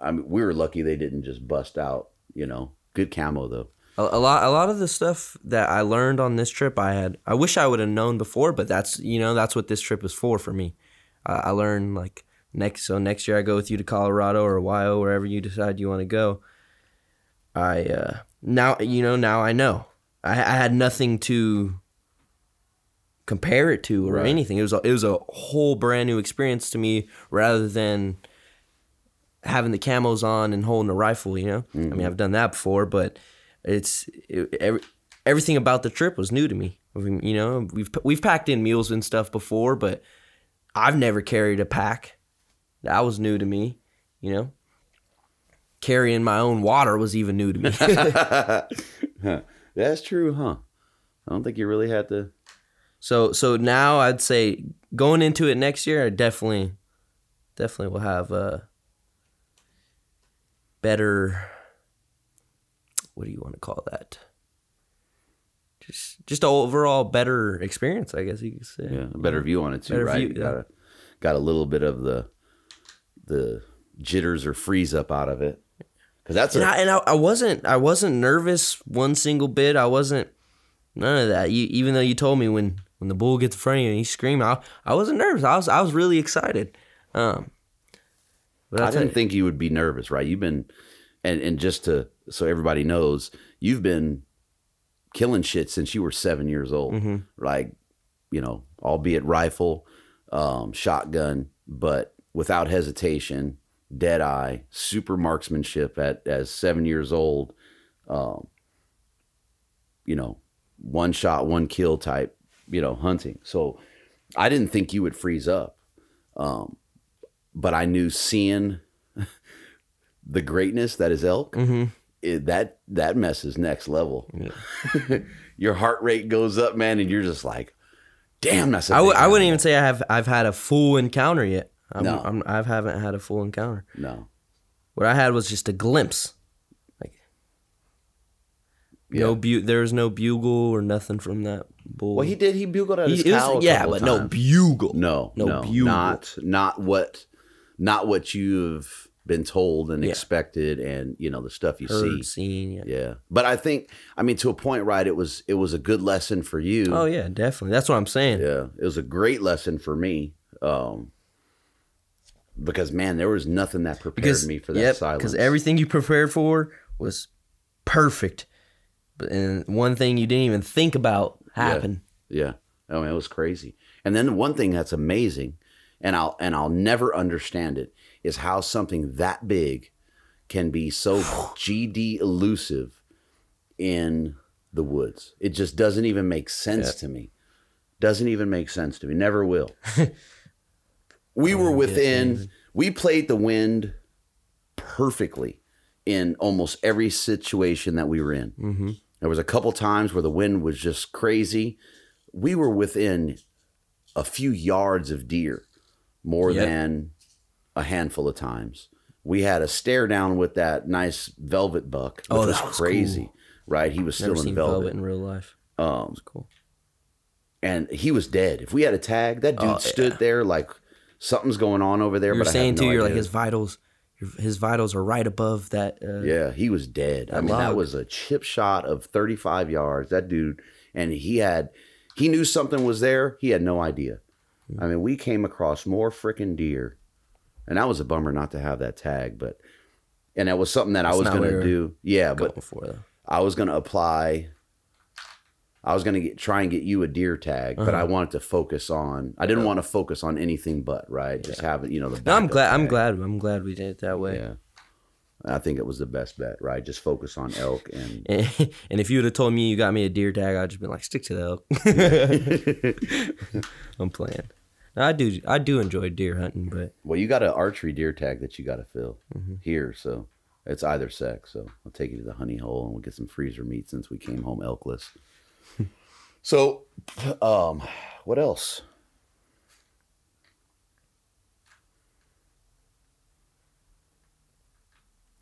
I mean, we were lucky they didn't just bust out. You know, good camo though. A, a lot, a lot of the stuff that I learned on this trip, I had. I wish I would have known before, but that's you know that's what this trip was for for me. I, I learned like next. So next year I go with you to Colorado or Ohio, wherever you decide you want to go. I uh, now you know now I know. I, I had nothing to compare it to or Right. anything. It was a, it was a whole brand new experience to me rather than having the camos on and holding a rifle. You know, I mean I've done that before, but it's it, every, everything about the trip was new to me. I mean, you know, we've we've packed in meals and stuff before, but I've never carried a pack. That was new to me. You know, carrying my own water was even new to me. That's true, huh? I don't think you really had to. so so now I'd say going into it next year, I definitely definitely will have a better. What do you want to call that? Just overall better experience, I guess you could say. Yeah, a better view on it too, Better right? view, You yeah. got a got a little bit of the the jitters or freeze up out of it because that's and a, I, and I, I wasn't I wasn't nervous one single bit. I wasn't none of that. You, even though you told me when when the bull gets in front of you and he's screaming, I, I wasn't nervous. I was I was really excited. Um, but I didn't you- think you would be nervous, right? You've been, and and just to so everybody knows, you've been killing shit since you were seven years old, Mm-hmm. like you know, albeit rifle, um, shotgun, but without hesitation, dead eye, super marksmanship at as seven years old, um, you know, one shot, one kill type, you know, hunting. So I didn't think you would freeze up. Um, but I knew seeing the greatness that is elk, it, that that mess is next level. Your heart rate goes up, man, and you're just like, "Damn, that's." a I w- I wouldn't even say I have I've had a full encounter yet. I'm, No. I'm, I haven't had a full encounter. No, What I had was just a glimpse. Like no bu- there was no bugle or nothing from that bull. well, he did. He bugled at He- his it was- yeah, but no bugle. no, no no, bugle. not not what, not what you've been told and Yeah. expected, and you know the stuff you Heard, see. seen. Yeah. Yeah, but I think, I mean, to a point, right? It was it was a good lesson for you. Oh yeah, definitely. That's what I'm saying. Yeah, it was a great lesson for me. Um, because man, there was nothing that prepared because me for that yep, silence. Because everything you prepared for was perfect, but and one thing you didn't even think about happened. yeah, I mean, it was crazy. And then the one thing that's amazing, and I'll and I'll never understand it, is how something that big can be so GD elusive in the woods. It just doesn't even make sense to me. Doesn't even make sense to me. Never will. we were within. We played the wind perfectly in almost every situation that we were in. Mm-hmm. There was a couple times where the wind was just crazy. We were within a few yards of deer more Yep. than a handful of times. We had a stare down with that nice velvet buck, which Oh, was was crazy. cool. Right? He was still Never in velvet. velvet in real life. Um, Cool. and he was dead. If we had a tag, that dude Oh, stood yeah. there like something's going on over there. You're but saying no too. You're like his vitals. His vitals are right above that. Uh, Yeah, he was dead. I mean, that was a chip shot of 35 yards. That dude, and he had, he knew something was there. He had no idea. I mean, we came across more freaking deer, and that was a bummer not to have that tag. But, and that was something that I was gonna do. Yeah, but before though. I was gonna apply. I was gonna get, try and get you a deer tag, but Uh-huh. I wanted to focus on. I didn't want to focus on anything but right. Just have it, you know. The No, I'm glad. I'm glad. I'm glad we did it that way. Yeah, I think it was the best bet. Right, just focus on elk and. And, if you would have told me you got me a deer tag, I'd just been like, stick to the elk. I'm playing. I do. I do enjoy deer hunting, but Well, you got an archery deer tag that you got to fill Mm-hmm. here, so it's either sex. So I'll take you to the honey hole and we'll get some freezer meat since we came home elkless. so, um, what else?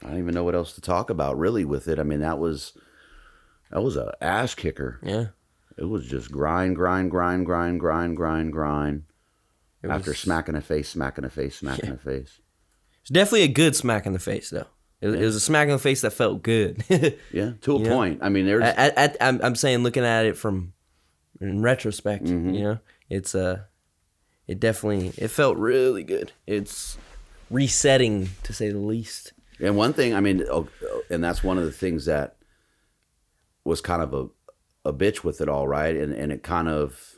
I don't even know what else to talk about really with it. I mean, that was that was a ass kicker. yeah. It was just grind, grind, grind, grind, grind, grind, grind. It After was- smacking a face, smacking a face, smacking a face. It's definitely a good smack in the face, though. It, it was a smack in the face that felt good. Yeah, to a Yeah. point. I mean, there's at, at- I'm, I'm saying, looking at it from in retrospect, Mm-hmm. you know, it's uh, it definitely it felt really good. It's resetting to say the least. and one thing. I mean, oh, oh, and that's one of the things that was kind of a a bitch with it all, right? And and it kind of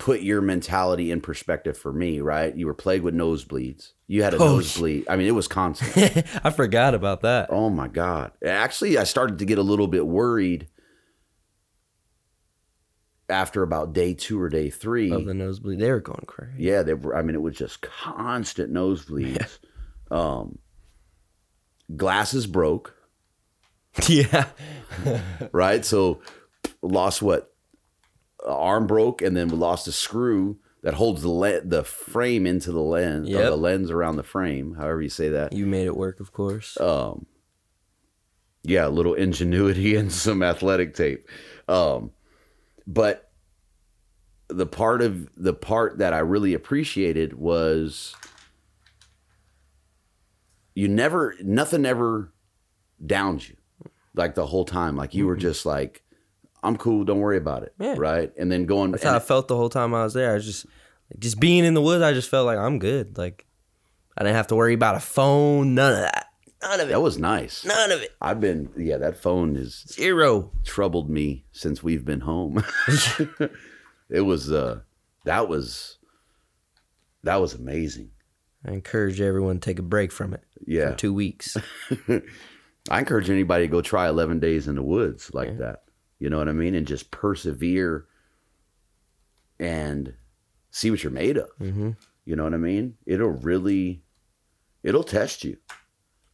put your mentality in perspective for me, right? You were plagued with nosebleeds. You had a Oh, nosebleed. I mean, it was constant. I forgot about that. Oh my god! Actually, I started to get a little bit worried after about day two or day three. Of the nosebleed, they were going crazy. yeah, they were. I mean, it was just constant nosebleeds. Um, glasses broke, yeah. right? So lost what? Arm broke, and then we lost a screw that holds the le- the frame into the lens, or Yep. the lens around the frame, however you say that. You made it work, of course. um yeah a little ingenuity and some athletic tape um but the part of the part that i really appreciated was you never nothing ever downed you like the whole time like you were just like i'm cool don't worry about it Yeah. right and then going That's how I felt the whole time I was there. I was just, just being in the woods. I just felt like I'm good. Like I didn't have to worry about a phone. None of that. None of it. that was nice None of it. i've been yeah that phone is Zero. troubled me since we've been home. it was uh that was that was amazing. I encourage everyone to take a break from it. Yeah. For two weeks. I encourage anybody to go try 11 days in the woods like that. You know what I mean? And just persevere and see what you're made of. mm-hmm. You know what I mean? It'll really it'll test you.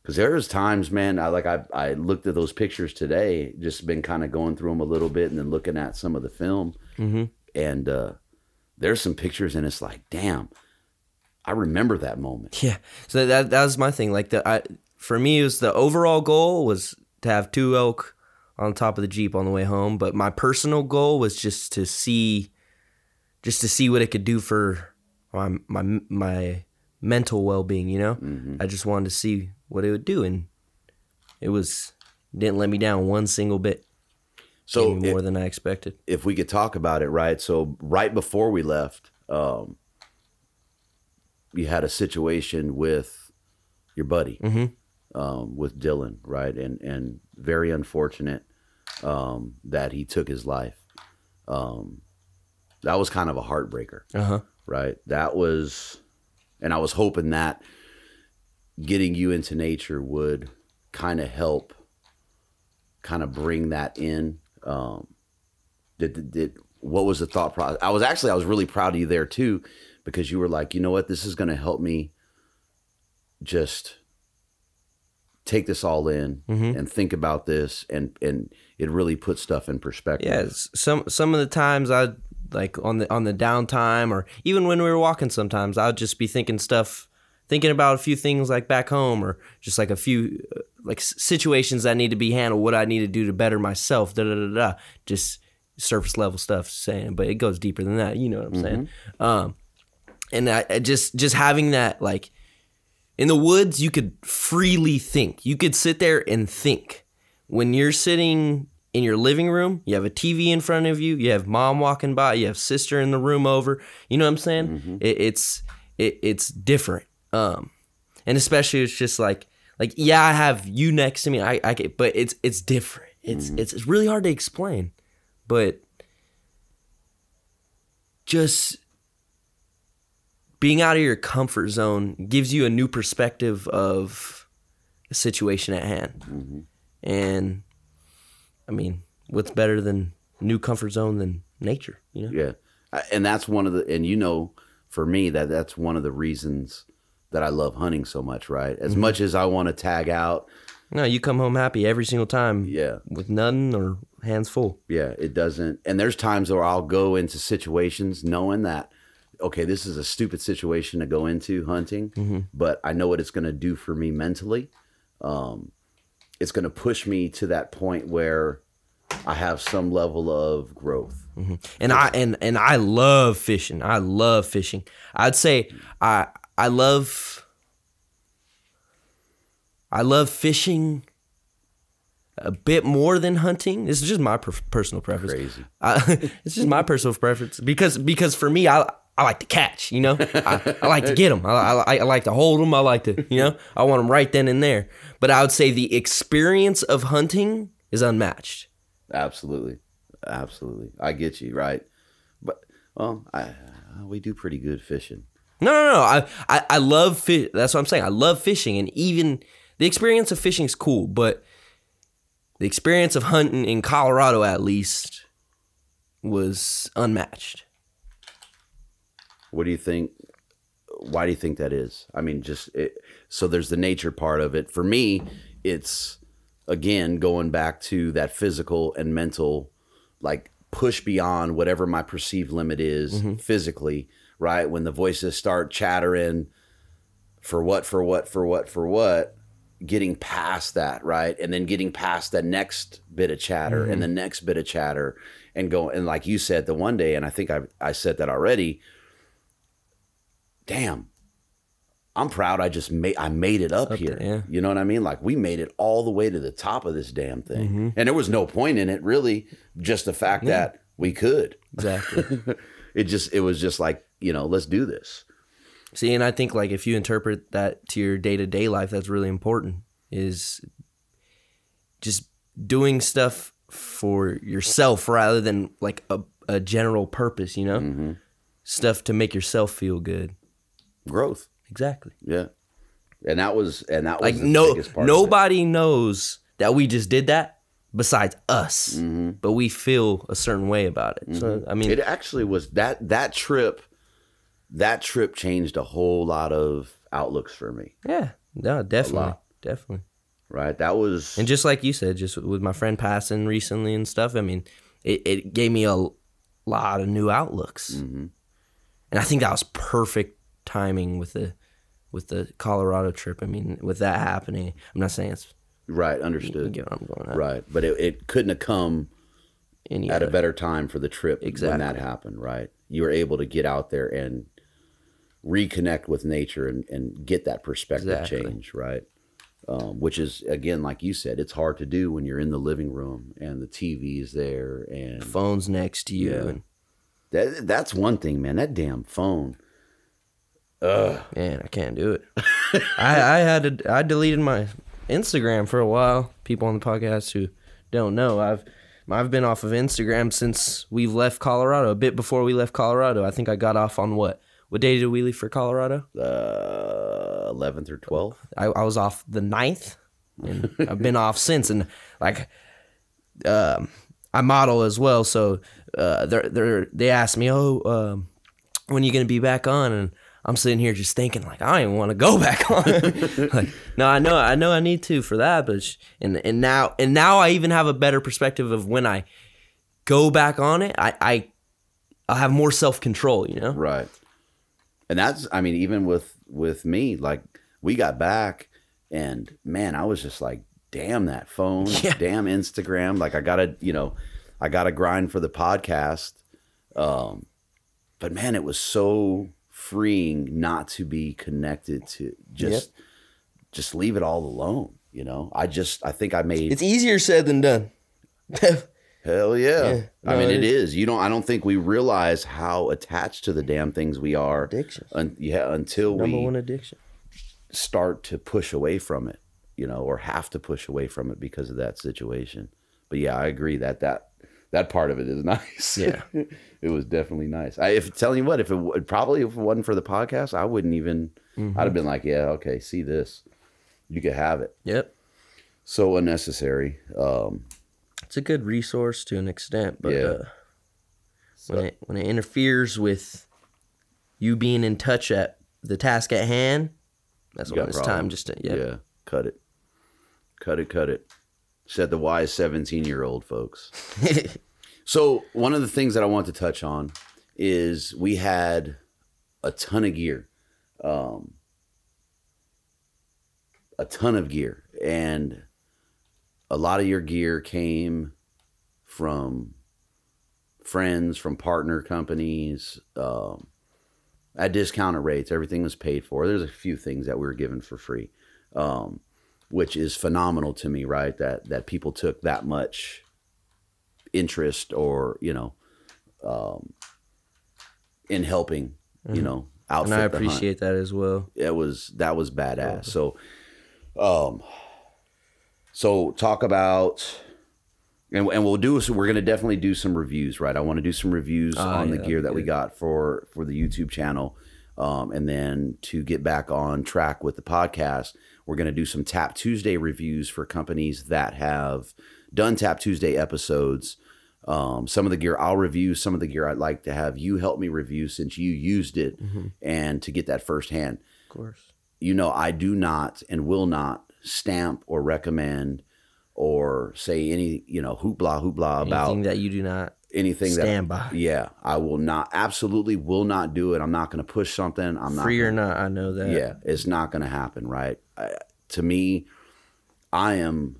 Cause there's times, man, I like I I looked at those pictures today, just been kind of going through them a little bit and then looking at some of the film. Mm-hmm. and uh, there's some pictures and it's like damn i remember that moment Yeah. So that that was my thing. Like the I for me it was the overall goal was to have two elk on top of the Jeep on the way home. But my personal goal was just to see just to see what it could do for my my my mental well being, you know? I just wanted to see what it would do and it was didn't let me down one single bit. so more if, than I expected. if we could talk about it right so right before we left um, you had a situation with your buddy Mm-hmm. um, with dylan right and and very unfortunate um, that he took his life um, that was kind of a heartbreaker Uh-huh. right? That was, and I was hoping that getting you into nature would kind of help, kind of bring that in. Um, did, did, what was the thought process? I was actually I was really proud of you there too, because you were like, you know what, this is going to help me just take this all in Mhm. and think about this and and it really puts stuff in perspective. Yeah, some some of the times I like on the on the downtime or even when we were walking sometimes I'd just be thinking stuff thinking about a few things like back home or just like a few uh, like situations that need to be handled what I need to do to better myself da da da da just surface level stuff saying but it goes deeper than that you know what I'm saying? Um and I, I just just having that like in the woods you could freely think. You could sit there and think when you're sitting in your living room you have a tv in front of you you have mom walking by you have sister in the room over you know what i'm saying? Mm-hmm. It, it's it, it's different um and especially it's just like like yeah i have you next to me i i get but it's it's different. It's mm-hmm. it's it's really hard to explain, but just being out of your comfort zone gives you a new perspective of the situation at hand. Mm-hmm. And I mean, what's better than new comfort zone than nature, you know? Yeah, and that's one of the and you know, for me that that's one of the reasons that I love hunting so much. Right, as much as I want to tag out, No, you come home happy every single time yeah, with nothing or hands full. yeah, it doesn't. And there's times where I'll go into situations knowing that. Okay, this is a stupid situation to go into hunting, but I know what it's going to do for me mentally. Um, it's going to push me to that point where I have some level of growth. Mm-hmm. and I and and I love fishing. I love fishing. I'd say I I love I love fishing a bit more than hunting. This is just my per- personal preference. Crazy. I, it's just my personal preference because because for me I I like to catch. You know, I, I like to get them. I, I I like to hold them. I like to you know I want them right then and there. But I would say the experience of hunting is unmatched. Absolutely, absolutely. I get you right, but well, I uh, we do pretty good fishing. No, no, no. I, I, I love fish. That's what I'm saying. I love fishing, and even the experience of fishing is cool, but the experience of hunting in Colorado, at least, was unmatched. What do you think? Why do you think that is? I mean, just it, so there's the nature part of it. For me, it's again going back to that physical and mental, like push beyond whatever my perceived limit is mm-hmm. physically. Right when the voices start chattering, for what, for what, for what, for what, getting past that, right? And then getting past the next bit of chatter and mm-hmm. the next bit of chatter and go and like you said the one day, and I think I I said that already. Damn. I'm proud I just made I made it up, here. there, yeah. You know what I mean? Like we made it all the way to the top of this damn thing. And there was no point in it really, just the fact that we could. Exactly. it just it was just like, you know, let's do this. See, and I think like if you interpret that to your day to day life, that's really important. Is just doing stuff for yourself rather than like a, a general purpose. You know, Mm-hmm. stuff to make yourself feel good. Growth. Exactly. Yeah. And that was and that was Like the no biggest part of it. nobody knows that we just did that besides us, Mm-hmm. but we feel a certain way about it. So I mean, It actually was that that trip. That trip changed a whole lot of outlooks for me. yeah, no, definitely, definitely. Right. That was And just like you said, just with my friend passing recently and stuff, I mean, it, it gave me a lot of new outlooks. Mm-hmm. And I think that was perfect timing with the with the Colorado trip. I mean, with that happening, I'm not saying it's right. you Understood. get what I'm going at. Right. But it, it couldn't have come Any at a better time for the trip when that happened. Right. You were able to get out there and reconnect with nature and, and get that perspective Exactly. change. Right. Um, which is again, like you said, it's hard to do when you're in the living room and the TV is there and phones next to you. Yeah. And that, that's one thing, man. That damn phone. Man, I can't do it. I, I had to, I deleted my Instagram for a while. People on the podcast who don't know, I've I've been off of Instagram since we've left Colorado. A bit before we left Colorado, I think I got off on what? What day did we leave for Colorado? Uh, 11th or 12th. I, I was off the 9th, and I've been off since. And like, um, I model as well, so uh, they're they're they asked me, oh, um, when are you gonna be back on? And I'm sitting here just thinking like I don't even want to go back on. like, no, I know I know I need to for that, but sh- and and now and now I even have a better perspective of when I go back on it. I I I'll have more self control. You know. Right. And that's I mean, even with with me, like we got back and man, I was just like, damn that phone, Yeah. damn Instagram. Like I gotta, you know, I gotta grind for the podcast. Um but man, it was so freeing not to be connected to just just leave it all alone. You know, I just I think I made It's easier said than done. Hell yeah. Yeah. I mean, it it is. You don't. I don't think we realize how attached to the damn things we are. Addiction. Un, yeah, until Number we one addiction. start to push away from it, you know, or have to push away from it because of that situation. but yeah, I agree that that that part of it is nice. Yeah. It was definitely nice. I if telling you what, if it would probably if it wasn't for the podcast, I wouldn't even. Mm-hmm. I'd have been like, yeah, okay, see this, you could have it. Yep. So unnecessary. Um, It's a good resource to an extent, but Yeah. uh, when it when it interferes with you being in touch at the task at hand, that's you when it's problem. time just to yeah. yeah, cut it, cut it, cut it. Said the wise seventeen-year-old folks. So one of the things that I want to touch on is we had a ton of gear, um, a ton of gear, and a lot of your gear came from friends, from partner companies, um, at discounted rates. Everything was paid for. There's a few things that we were given for free, um, which is phenomenal to me. Right, that that people took that much interest or you know um, in helping you know outfit and I appreciate that as well. it was that was badass. So um so talk about and, and we'll do so we're gonna definitely do some reviews right? I want to do some reviews Ah, on yeah, the gear that we got for for the youtube channel um, and then to get back on track with the podcast we're going to do some tap tuesday reviews for companies that have done tap tuesday episodes um, some of the gear I'll review, some of the gear I'd like to have you help me review since you used it and to get that firsthand. Of course. You know, I do not and will not stamp or recommend or say any, you know, hoopla hoopla about Anything that you do not anything stand that by. Yeah, I will not absolutely will not do it. I'm not going to push something. I'm not free or not, I know that. yeah, it's not going to happen, right? I, to me, I am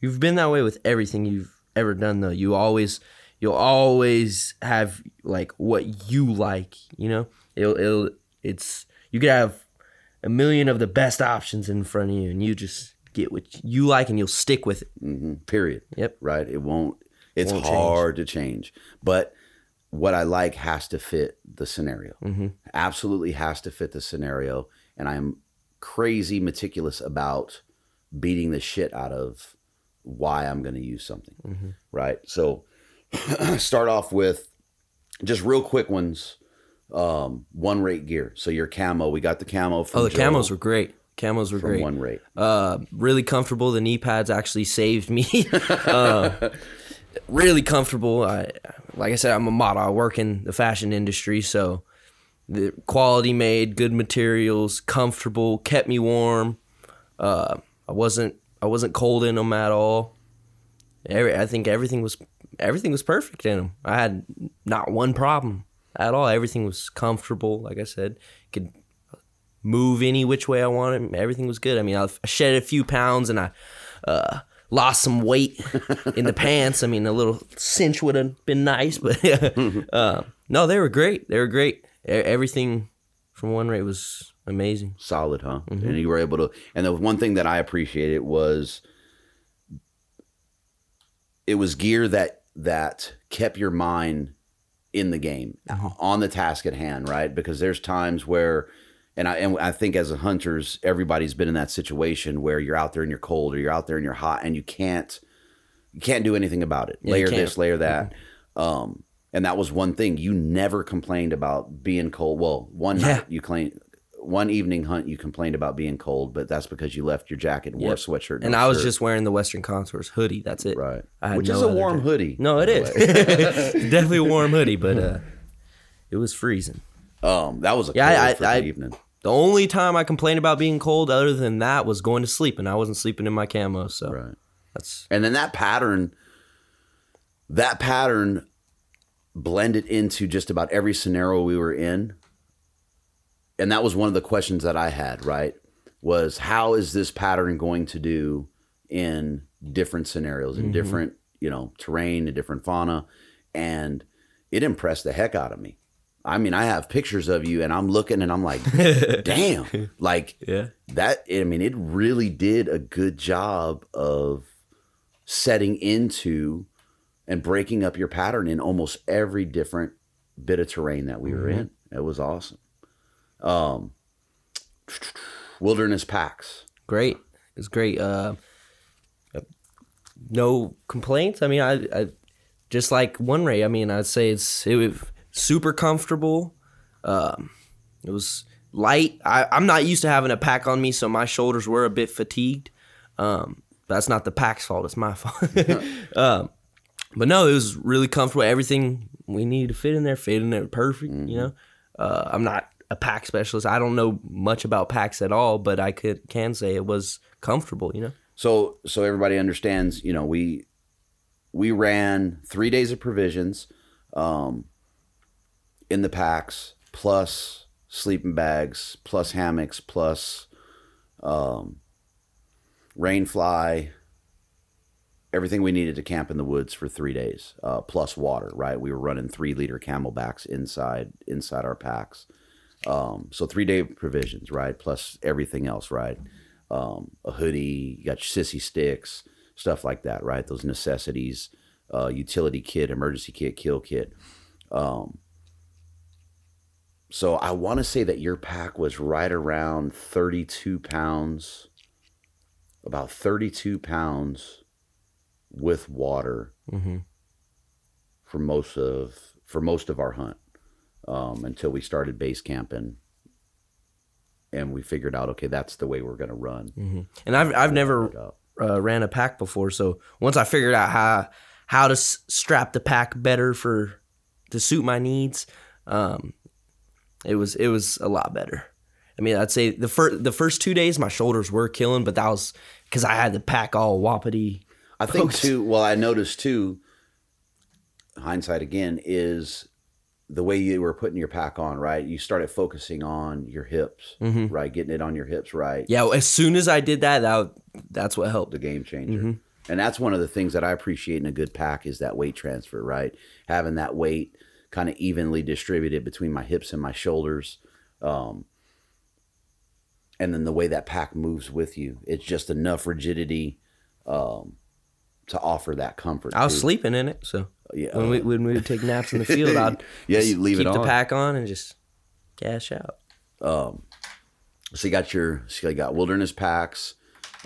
You've been that way with everything you've ever done though. You always you'll always have like what you like, you know? It'll it'll it's you could have a million of the best options in front of you and you just get what you like and you'll stick with it. mhm, period. Yep. right? It won't. It's Won't change. hard to change, but what I like has to fit the scenario. Mm-hmm. Absolutely has to fit the scenario, and I'm crazy meticulous about beating the shit out of why I'm going to use something, Mm-hmm. right? So start off with just real quick ones. Um, one rate gear. So your camo, we got the camo from Oh, the Joe camos were great. Camos were from great. one rate. Uh, really comfortable. The knee pads actually saved me. uh, really comfortable. I, like I said, I'm a model. I work in the fashion industry, so the quality made, good materials, comfortable, kept me warm. Uh, I wasn't I wasn't cold in them at all. Every, I think everything was everything was perfect in them. I had not one problem at all. Everything was comfortable. Like I said, could move any which way I wanted. Everything was good. I mean, I shed a few pounds and I uh, lost some weight in the pants. I mean, a little cinch would have been nice, but uh, no, they were great. They were great. Everything from one rate was amazing. solid, huh? Mm-hmm. And you were able to. And the one thing that I appreciated was it was gear that that kept your mind in the game, Mm-hmm. on the task at hand, right? Because there's times where. And I, and I think as a hunters, everybody's been in that situation where you're out there and you're cold or you're out there and you're hot and you can't you can't do anything about it. you layer. Mm-hmm. this, layer that. Um, and that was one thing you never complained about being cold. Well, one Yeah. night you claimed one evening hunt you complained about being cold, but that's because you left your jacket and wore a sweatshirt. And no I was shirt. just wearing the Western Contours hoodie. That's it. right, I had which no is a warm jacket. hoodie. No, it is. Definitely a warm hoodie, but uh, it was freezing. um, that was a Yeah, cold I- freaking I- evening. The only time I complained about being cold, other than that, was going to sleep, and I wasn't sleeping in my camo. So Right, that's and then that pattern, that pattern blended into just about every scenario we were in. And that was one of the questions that I had, right? Was how is this pattern going to do in different scenarios, in mm-hmm. different, you know, terrain, in different fauna? And it impressed the heck out of me. I mean, I have pictures of you and I'm looking and I'm like, damn. Like yeah. that I mean, it really did a good job of setting into and breaking up your pattern in almost every different bit of terrain that we were mm-hmm. in. It was awesome. Um, wilderness packs. Great. It's great. Uh, no complaints. I mean, I, I just like one ray. I mean, I'd say it's it was super comfortable. Um, it was light. I, I'm not used to having a pack on me, so my shoulders were a bit fatigued. Um, that's not the pack's fault; it's my fault. um, but no, it was really comfortable. Everything we needed to fit in there, fit in there perfect. You know, uh, I'm not a pack specialist. I don't know much about packs at all, but I could can say it was comfortable. You know. So so everybody understands, you know, we we ran three days of provisions um, in the packs, plus sleeping bags, plus hammocks, plus um, rain fly, everything we needed to camp in the woods for three days, uh, plus water. Right, we were running three liter CamelBaks inside inside our packs. Um, so three day provisions, right? Plus everything else, right? Um, a hoodie, you got your sissy sticks, stuff like that, right? Those necessities, uh, utility kit, emergency kit, kill kit. Um, so I want to say that your pack was right around 32 pounds, about 32 pounds with water Mm-hmm. for most of for most of our hunt um, until we started base camping and we figured out okay that's the way we're going to run Mm-hmm. And I've I've never uh, ran a pack before, so once I figured out how how to s- strap the pack better for to suit my needs, um, it was it was a lot better. I mean, I'd say the first the first two days my shoulders were killing, but that was because I had the pack all whoppity. I think too. Well, I noticed too. Hindsight again is the way you were putting your pack on. Right, you started focusing on your hips. Mhm. Right, getting it on your hips. Right, Yeah, as soon as I did that, that that's what helped. the game changer. Mm-hmm. And that's one of the things that I appreciate in a good pack is that weight transfer. Right, having that weight kind of evenly distributed between my hips and my shoulders. Um, and then the way that pack moves with you, it's just enough rigidity um, to offer that comfort. I was too. sleeping in it, so Yeah, when we when we would take naps in the field, I'd Yeah, you'd leave it keep the on. pack on and just cash out. um, so you got your, so you got wilderness packs.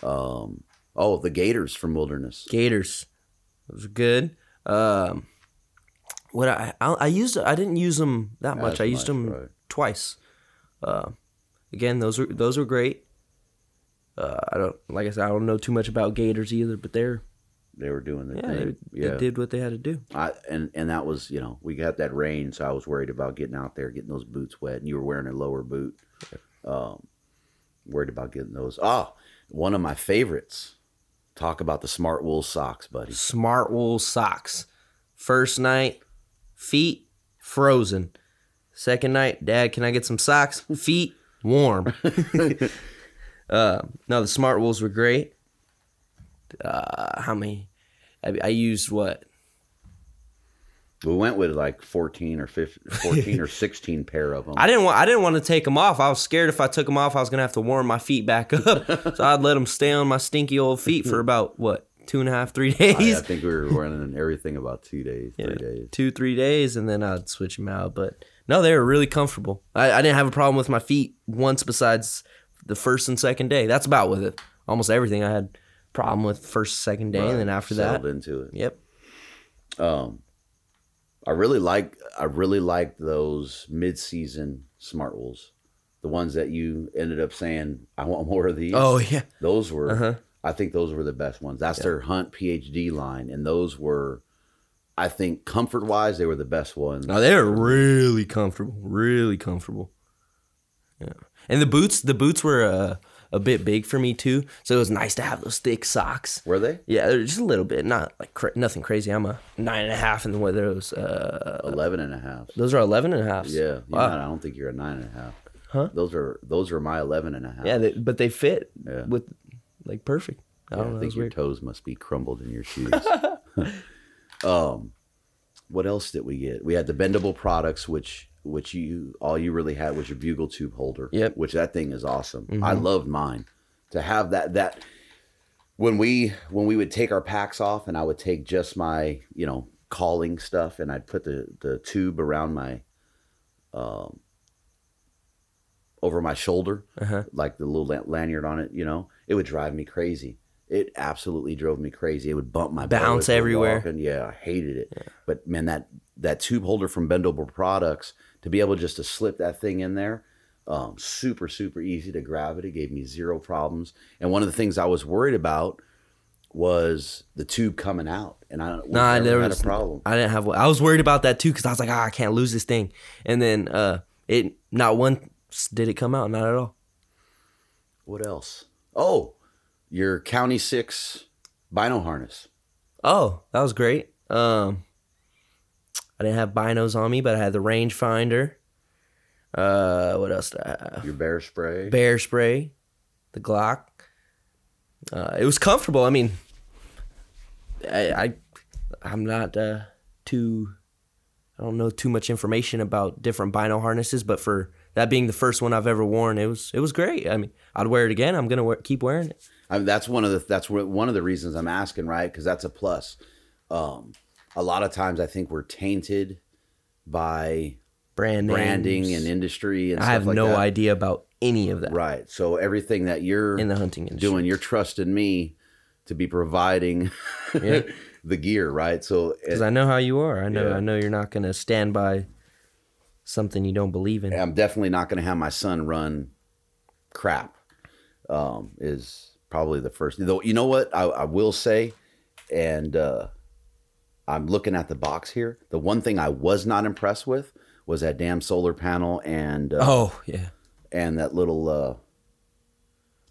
Um, oh, the Gaiters from Wilderness. Gaiters. It was good. Um, what I, I I used I didn't use them that much. I used much, them right. twice. Uh, again, those were those were great. Uh, I don't like I said I don't know too much about Gators either, but they're They were doing the yeah, they, thing. they did what they had to do. I, and and that was you know we got that rain, so I was worried about getting out there, getting those boots wet. And you were wearing a lower boot. Um, worried about getting those. Ah, one of my favorites. Talk about the Smartwool socks, buddy. Smartwool socks. First night, feet frozen. Second night, Dad, can I get some socks? Feet warm. uh, no, the Smartwools were great. Uh, how many? I, I used what? We went with like fourteen or 15, 14 or sixteen pair of them. I didn't want. I didn't want to take them off. I was scared if I took them off, I was gonna have to warm my feet back up. so I'd let them stay on my stinky old feet for about what two and a half, three days. I think we were running everything about two days, three days. two, three days, and then I'd switch them out. But no, they were really comfortable. I, I didn't have a problem with my feet once besides the first and second day. That's about with it. Almost everything I had problem with first, second day, and then after that, settled into it. yep. Um, I really like I really like those mid season Smartwools, the ones that you ended up saying I want more of these. Oh yeah, those were Uh-huh. I think those were the best ones. That's their Hunt PhD line, and those were I think comfort wise they were the best ones. Now they're really comfortable, really comfortable. Yeah, and the boots, the boots were uh, a bit big for me too, so it was nice to have those thick socks. Were they Yeah, they're just a little bit, not like cra- nothing crazy. I'm a nine and a half, and what those uh, eleven and a half? those are eleven and a half. Yeah, you're Wow. not- I don't think you're a nine and a half. Huh? Those are those are my eleven and a half. Yeah, they, but they fit Yeah. with like perfect. I Yeah, don't I think your weird. toes must be crumbled in your shoes. um, what else did we get? We had the bendable products, which which you all you really had was your bugle tube holder. Yep. Which that thing is awesome. I loved mine. To have that that when we when we would take our packs off and I would take just my you know calling stuff and I'd put the the tube around my um over my shoulder Uh-huh. like the little lan- lanyard on it you know it would drive me crazy It absolutely drove me crazy. It would bump my Bounce bow as we're everywhere. walking. Yeah, I hated it. But man, that that tube holder from Bendable Products to be able just to slip that thing in there, um, super super easy to grab it. It gave me zero problems. And one of the things I was worried about was the tube coming out, and I never had was a problem. I didn't have. I was worried about that too because I was like, ah, I can't lose this thing. And then uh, it not once did it come out, not at all. What else? Oh, your County Six Bino harness. Oh, that was great. Um, I didn't have binos on me, but I had the rangefinder. Uh, what else did I have? Your bear spray. Bear spray, the Glock. Uh, it was comfortable. I mean, I, I I'm not uh, too. I don't know too much information about different bino harnesses, but for that being the first one I've ever worn, it was it was great. I mean, I'd wear it again. I'm gonna wear, keep wearing it. I mean, that's one of the that's one of the reasons I'm asking, right? Because that's a plus. Um, a lot of times, I think we're tainted by Brand branding names. and industry, and I have like no that. idea about any of that Right. So everything that you're in the hunting industry. doing, you're trusting me to be providing Yeah. the gear, right? So because I know how you are. I know Yeah. I know you're not gonna stand by something you don't believe in. I'm definitely not going to have my son run crap. Um, is probably the first. Though you know what I, I will say, and uh, I'm looking at the box here. The one thing I was not impressed with was that damn solar panel and uh, Oh yeah, and that little uh,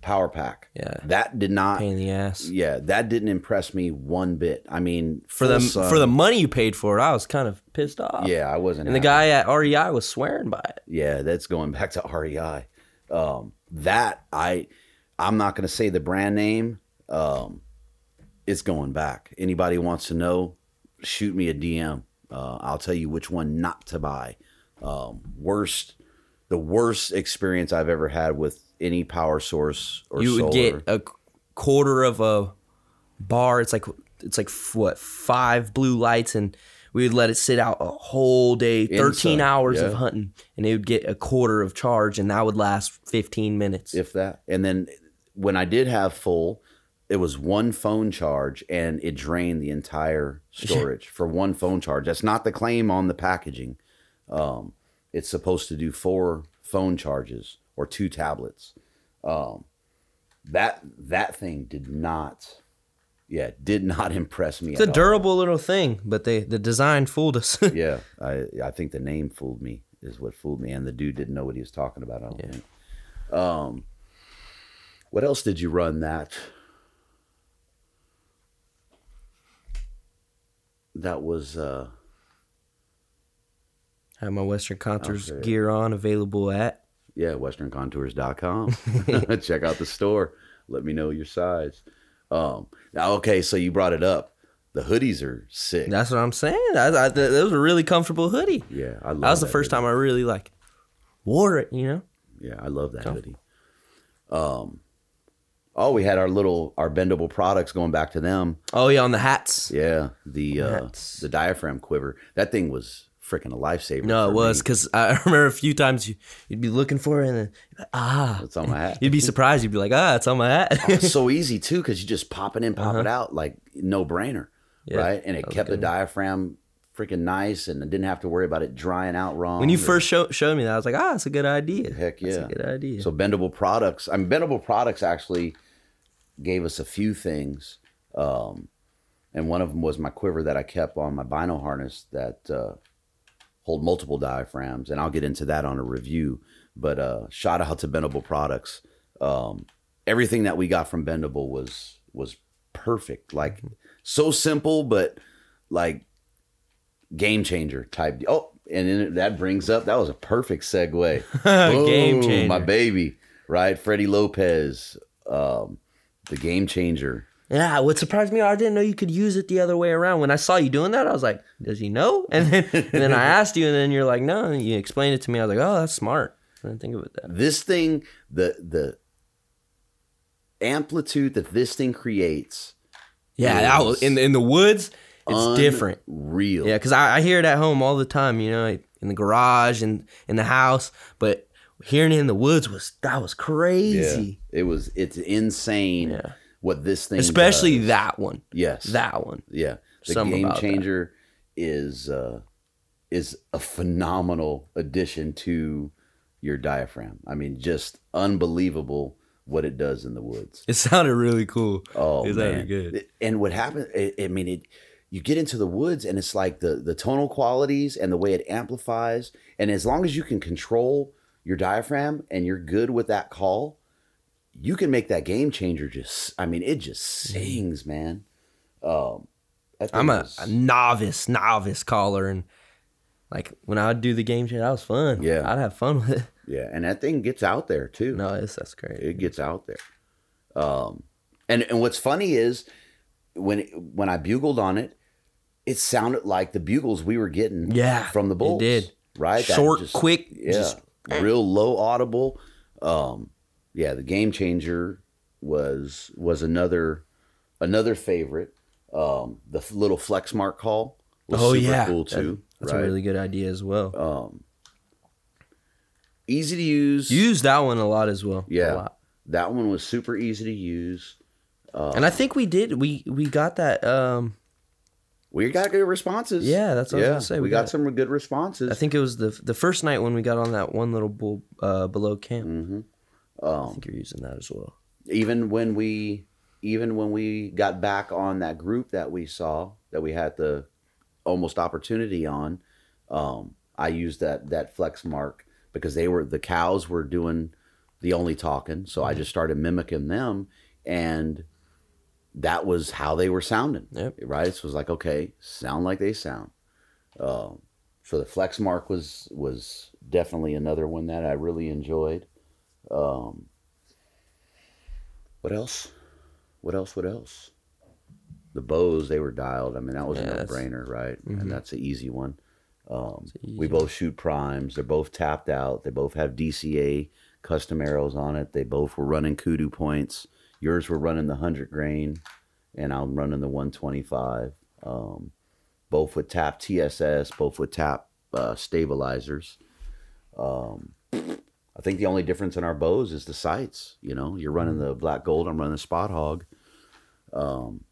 power pack. Yeah. that did not. pain in the ass. Yeah, that didn't impress me one bit. I mean, For the sun- for the money you paid for it, I was kind of pissed off. yeah, I wasn't. and the guy at REI was swearing by it. Yeah, that's going back to REI. Um, that I, I'm not going to say the brand name. Um, it's going back. Anybody wants to know, shoot me a DM. Uh, I'll tell you which one not to buy. Um, worst, the worst experience I've ever had with any power source or you would solar. get a quarter of a bar. It's like it's like what five blue lights, and we would let it sit out a whole day, thirteen Inside, hours of hunting, and it would get a quarter of charge, and that would last fifteen minutes. if that. And then when I did have full, it was one phone charge and it drained the entire storage for one phone charge. That's not the claim on the packaging. Um, it's supposed to do four phone charges or two tablets. Um, that that thing did not, yeah, did not impress me. it's a at all. durable little thing, but they the design fooled us. Yeah, I I think the name fooled me is what fooled me, and the dude didn't know what he was talking about. I don't think. Um, what else did you run that? That was uh, Have my Western Contours Okay. gear on available at. yeah, westerncontours.com. Check out the store. Let me know your size. Um, now, okay, so you brought it up. The hoodies are sick. That's what I'm saying. I, I, that was a really comfortable hoodie. yeah, I love That was the first hoodie. time I really like wore it. You know. Yeah, I love that hoodie. Um, oh, we had our little our bendable products going back to them. Oh yeah, on the hats. Yeah, the uh, That's- the diaphragm quiver. That thing was freaking a lifesaver. No, it was because I remember a few times you, you'd be looking for it and then ah, It's on my hat. you'd be surprised. You'd be like, ah, it's on my hat. It's so easy too because you just pop it in, pop it out like no brainer, Uh-huh. Yeah, right? And it kept the diaphragm freaking nice, and I didn't have to worry about it drying out wrong. when you first show, showed me that, I was like, ah, it's a good idea. Heck That's yeah. a good idea. So bendable products. I mean, bendable products actually gave us a few things, um, and one of them was my quiver that I kept on my bino harness that uh, hold multiple diaphragms, and I'll get into that on a review. But uh, shout out to bendable products. Um, everything that we got from bendable was was perfect. Like so simple, but like game changer type. Oh, and then that brings up that was a perfect segue. Game changer. my baby, right? Freddie Lopez, um, the game changer. yeah, what surprised me, I didn't know you could use it the other way around. When I saw you doing that, I was like, does he know? And then, and then I asked you, and then you're like, no. And you explained it to me. I was like, oh, that's smart. I didn't think of it that. This thing, the the amplitude that this thing creates, Yeah, that was, in the, in the woods, it's different. Real. Yeah, because I, I hear it at home all the time. You know, in the garage and in the house. But hearing it in the woods was that was crazy. It was. It's insane. Yeah. what this thing Especially does. that one. yes That one. yeah the Something game changer is uh is a phenomenal addition to your diaphragm i mean just unbelievable what it does in the woods It sounded really cool. Oh it man! good. And what happened? I I mean, it. You get into the woods, and it's like the the tonal qualities and the way it amplifies. And as long as you can control your diaphragm and you're good with that call, you can make that game changer. Just, I mean, it just sings, man. Um, I'm a, a novice, novice caller, and like when I would do the game chat, that was fun. Yeah. I'd have fun with it. yeah, and that thing gets out there too. No, it's, that's great. it gets out there. Um, and and what's funny is when when I bugled on it, it sounded like the bugles we were getting Yeah, from the it bulls. did. right? Short, just- quick, yeah, just- real low audible. Um, yeah, the game changer was was another another favorite. Um, the little flex mark call was oh super yeah, cool That- too. that's right? a really good idea as well. um, easy to use. Use that one a lot as well. yeah, that one was super easy to use. and I think we did. We we got that. Um, We got good responses. Yeah, that's what I was gonna say. We, We got, got- some good responses. I think it was the the first night when we got on that one little bull uh, below camp. hmm I um, think you're using that as well. even when we even when we got back on that group that we saw that we had the almost opportunity on, um, I used that that flex mark because they were the cows were doing the only talking, so I just started mimicking them, and that was how they were sounding. Yep. Right. So it was like, okay, sound like they sound. Um, so the flex mark was was definitely another one that I really enjoyed. Um, what else? What else? What else? The bows they were dialed. I mean, that was Yeah, a no brainer, right? Mhm. And that's an easy one. Um, an we both shoot primes. They're both tapped out. They both have DCA custom arrows on it. They both were running kudu points. Yours were running the hundred grain, and I'm running the 125. Um, both with tap TSS, both with tap uh, stabilizers. Um, I think the only difference in our bows is the sights. You know, you're running the black gold. I'm running the Spot Hogg. Um,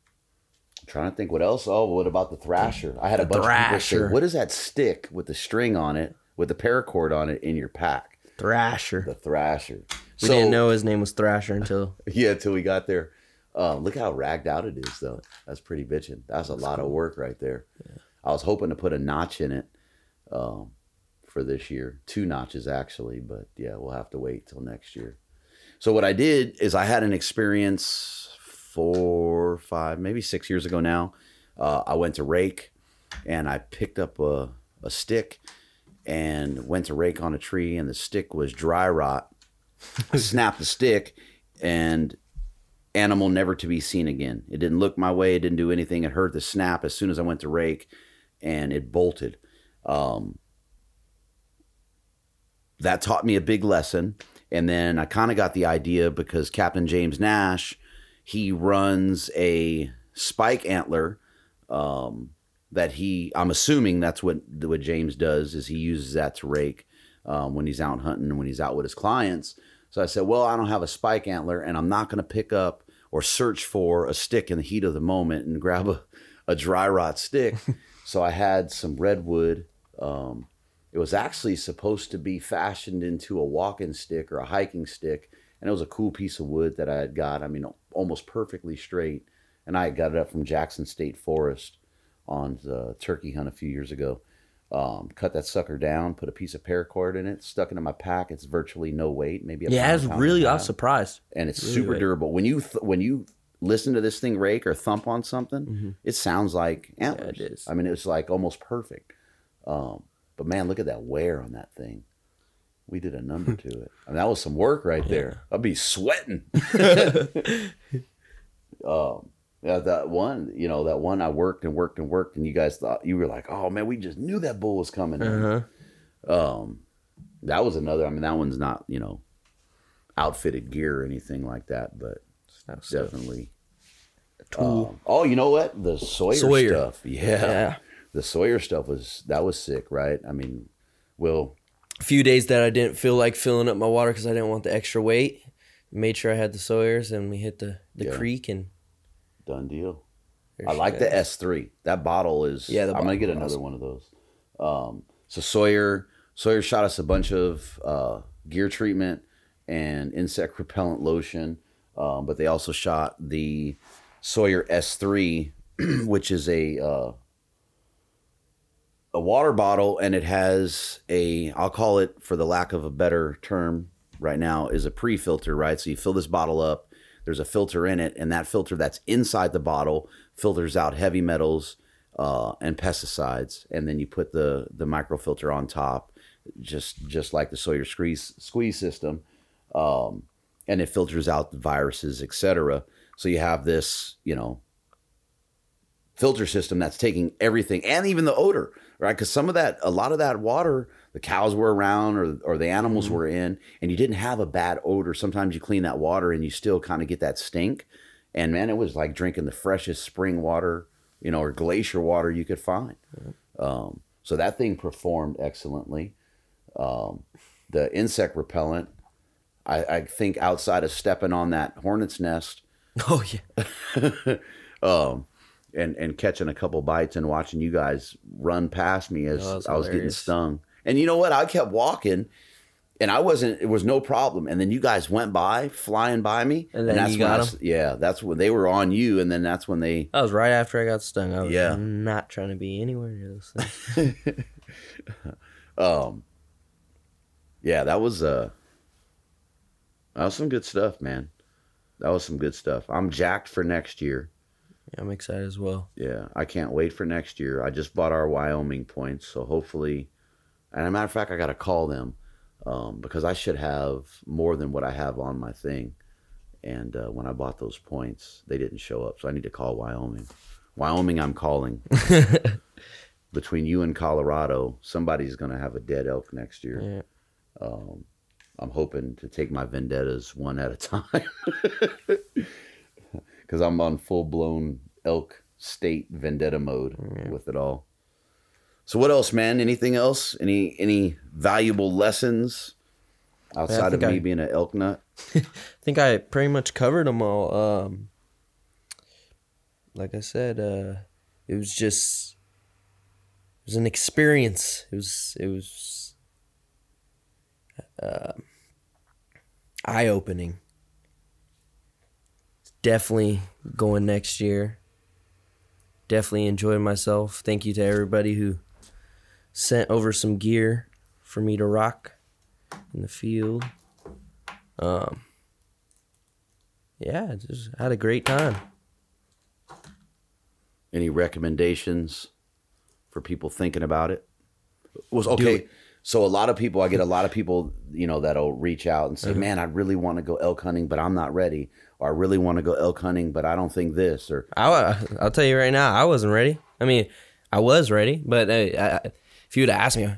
trying to think what else. Oh, what about the thrasher? I had a The bunch of people Thrasher. say, "What is that stick with the string on it, with the paracord on it in your pack?" Thrasher. The thrasher. We didn't know his name was Thrasher until Yeah, until we got there. Um, look how ragged out it is, though. That's pretty bitching. That's a lot of work right there. I was hoping to put a notch in it um, for this year, two notches actually, but yeah, we'll have to wait till next year. So what I did is I had an experience four, five, maybe six years ago now. Uh, I went to rake and I picked up a, a stick and went to rake on a tree, and the stick was dry rot. I snapped the stick and animal never to be seen again. It didn't look my way. It didn't do anything. It heard the snap as soon as I went to rake, and it bolted. Um, that taught me a big lesson. And then I kind of got the idea because Captain James Nash, he runs a spike antler um, that he. I'm assuming that's what what James does is he uses that to rake um, when he's out hunting and when he's out with his clients. So I said, well, I don't have a spike antler, and I'm not going to pick up or search for a stick in the heat of the moment and grab a, a dry rot stick. so I had some redwood. Um, it was actually supposed to be fashioned into a walking stick or a hiking stick, and it was a cool piece of wood that I had got. I mean, almost perfectly straight, and I had got it up from Jackson State Forest on the turkey hunt a few years ago. Um, cut that sucker down, put a piece of paracord in it, stuck it in my pack. It's virtually no weight, maybe a yeah, it's really. I was surprised. and it's Really super great. durable. When you th- when you listen to this thing rake or thump on something, it sounds like antlers. Mm-hmm. it is. I mean, it's like almost perfect. Um, but man, look at that wear on that thing. We did a number to it. I mean, that was some work right there. I'd be sweating. um, yeah, that one, you know, that one I worked and worked and worked, and you guys thought you were like, "Oh man, we just knew that bull was coming." Uh huh. Um, that was another. I mean, that one's not you know outfitted gear or anything like that, but definitely. Tool. Um, oh, you know what? The Sawyer, Sawyer. stuff. Yeah. Yeah. The Sawyer stuff was that was sick, right? I mean, well, A few days that I didn't feel like filling up my water because I didn't want the extra weight. made sure I had the Sawyers, and we hit the the Yeah. creek, and Done deal. I like the. S3. That bottle is. Yeah, I'm gonna get another awesome. one of those. Um, so Sawyer Sawyer shot us a bunch of uh, gear treatment and insect repellent lotion, um, but they also shot the Sawyer S3, which is a uh, a water bottle, and it has a I'll call it for the lack of a better term right now is a pre-filter, right? So you fill this bottle up. There's a filter in it, and that filter that's inside the bottle filters out heavy metals uh, and pesticides, and then you put the the microfilter on top, just just like the Sawyer squeeze squeeze system, um, and it filters out the viruses, etc. So you have this, you know, filter system that's taking everything and even the odor, right? Because some of that, a lot of that water, the cows were around or or the animals were in, and you didn't have a bad odor. Sometimes you clean that water and you still kind of get that stink. And man, it was like drinking the freshest spring water, you know, or glacier water you could find. Um, so that thing performed excellently. Um, the insect repellent, I, I think outside of stepping on that hornet's nest, Oh yeah, um, and and catching a couple bites and watching you guys run past me as Oh, I was getting stung. And you know what? I kept walking, and I wasn't. It was no problem. And then you guys went by, flying by me, And then that's you when got Yeah, that's when they were on you, and then that's when they. that was right after I got stung. I was Yeah. not trying to be anywhere near those things. Um, yeah, that was uh, that was some good stuff, man. That was some good stuff. I'm jacked for next year. Yeah, I'm excited as well. Yeah, I can't wait for next year. I just bought our Wyoming points, so hopefully, and a matter of fact, I got to call them um, because I should have more than what I have on my thing. And uh, when I bought those points, they didn't show up, so I need to call Wyoming. Wyoming, I'm calling. Between you and Colorado, somebody's going to have a dead elk next year. Yeah. Um, I'm hoping to take my vendettas one at a time because I'm on full blown elk state vendetta mode with it all. So what else, man? Anything else? Any any valuable lessons outside of me I- being an elk nut? I think I pretty much covered them all. Um, like I said, uh, it was just it was an experience. It was it was uh, eye opening. Definitely going next year. Definitely enjoyed myself. Thank you to everybody who sent over some gear for me to rock in the field. Um, yeah, just had a great time. Any recommendations for people thinking about it? Was okay. it. So a lot of people, I get a lot of people, you know, that'll reach out and say, Uh-huh. "Man, I really want to go elk hunting, but I'm not ready," or "I really want to go elk hunting, but I don't think this," or I, I'll tell you right now, I wasn't ready. I mean, I was ready, but uh, I, if you would ask me,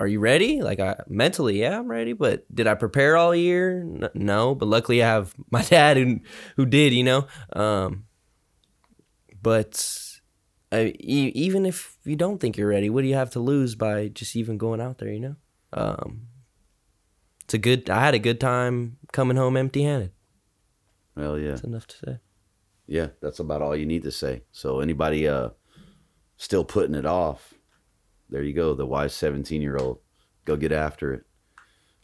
"Are you ready?" Like I, mentally, yeah, I'm ready. But did I prepare all year? N- no. But luckily, I have my dad who who did. You know. Um, but I, e- even if you don't think you're ready, what do you have to lose by just even going out there? You know. Um, it's a good. I had a good time coming home empty-handed. well, yeah. That's enough to say. Yeah, that's about all you need to say. So anybody uh still putting it off, there you go, the wise 17-year-old. Go get after it.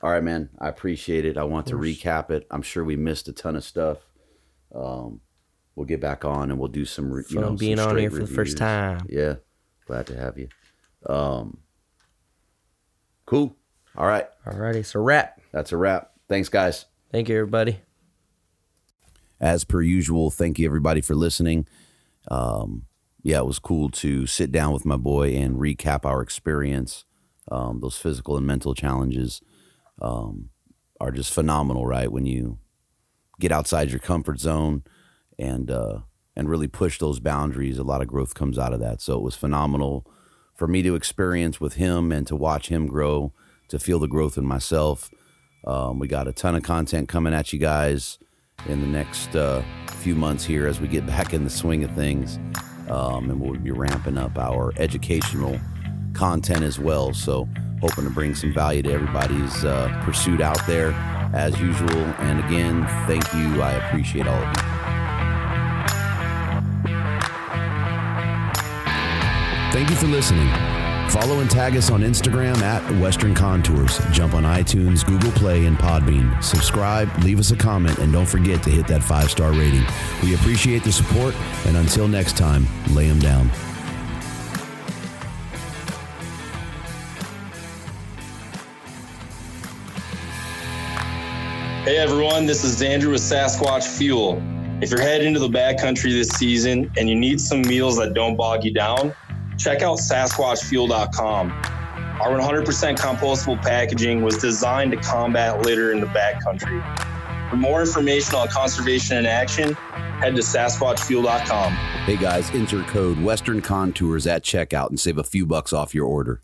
All right, man. I appreciate it. I want to recap it. I'm sure we missed a ton of stuff. Um we'll get back on and we'll do some re- you know being on here for the first time. Yeah. Glad to have you. Um Cool. All right. Alrighty, so wrap. That's a wrap. Thanks guys. Thank you, everybody. as per usual, thank you everybody for listening. Um, yeah, it was cool to sit down with my boy and recap our experience. Um, those physical and mental challenges um, are just phenomenal, right? When you get outside your comfort zone and uh, and really push those boundaries, a lot of growth comes out of that. So it was phenomenal for me to experience with him and to watch him grow, to feel the growth in myself. Um, we got a ton of content coming at you guys in the next uh, few months here as we get back in the swing of things. Um, and we'll be ramping up our educational content as well. So, hoping to bring some value to everybody's uh, pursuit out there as usual. And again, thank you. I appreciate all of you. Thank you for listening. Follow and tag us on Instagram at Western Contours. Jump on iTunes, Google Play, and Podbean. Subscribe, leave us a comment, and don't forget to hit that five star rating. We appreciate the support, and until next time, lay them down. Hey everyone, this is Andrew with Sasquatch Fuel. If you're heading into the backcountry this season and you need some meals that don't bog you down, check out SasquatchFuel.com. Our 100% compostable packaging was designed to combat litter in the backcountry. For more information on conservation in action, head to SasquatchFuel.com. Hey guys, enter code Western Contours at checkout and save a few bucks off your order.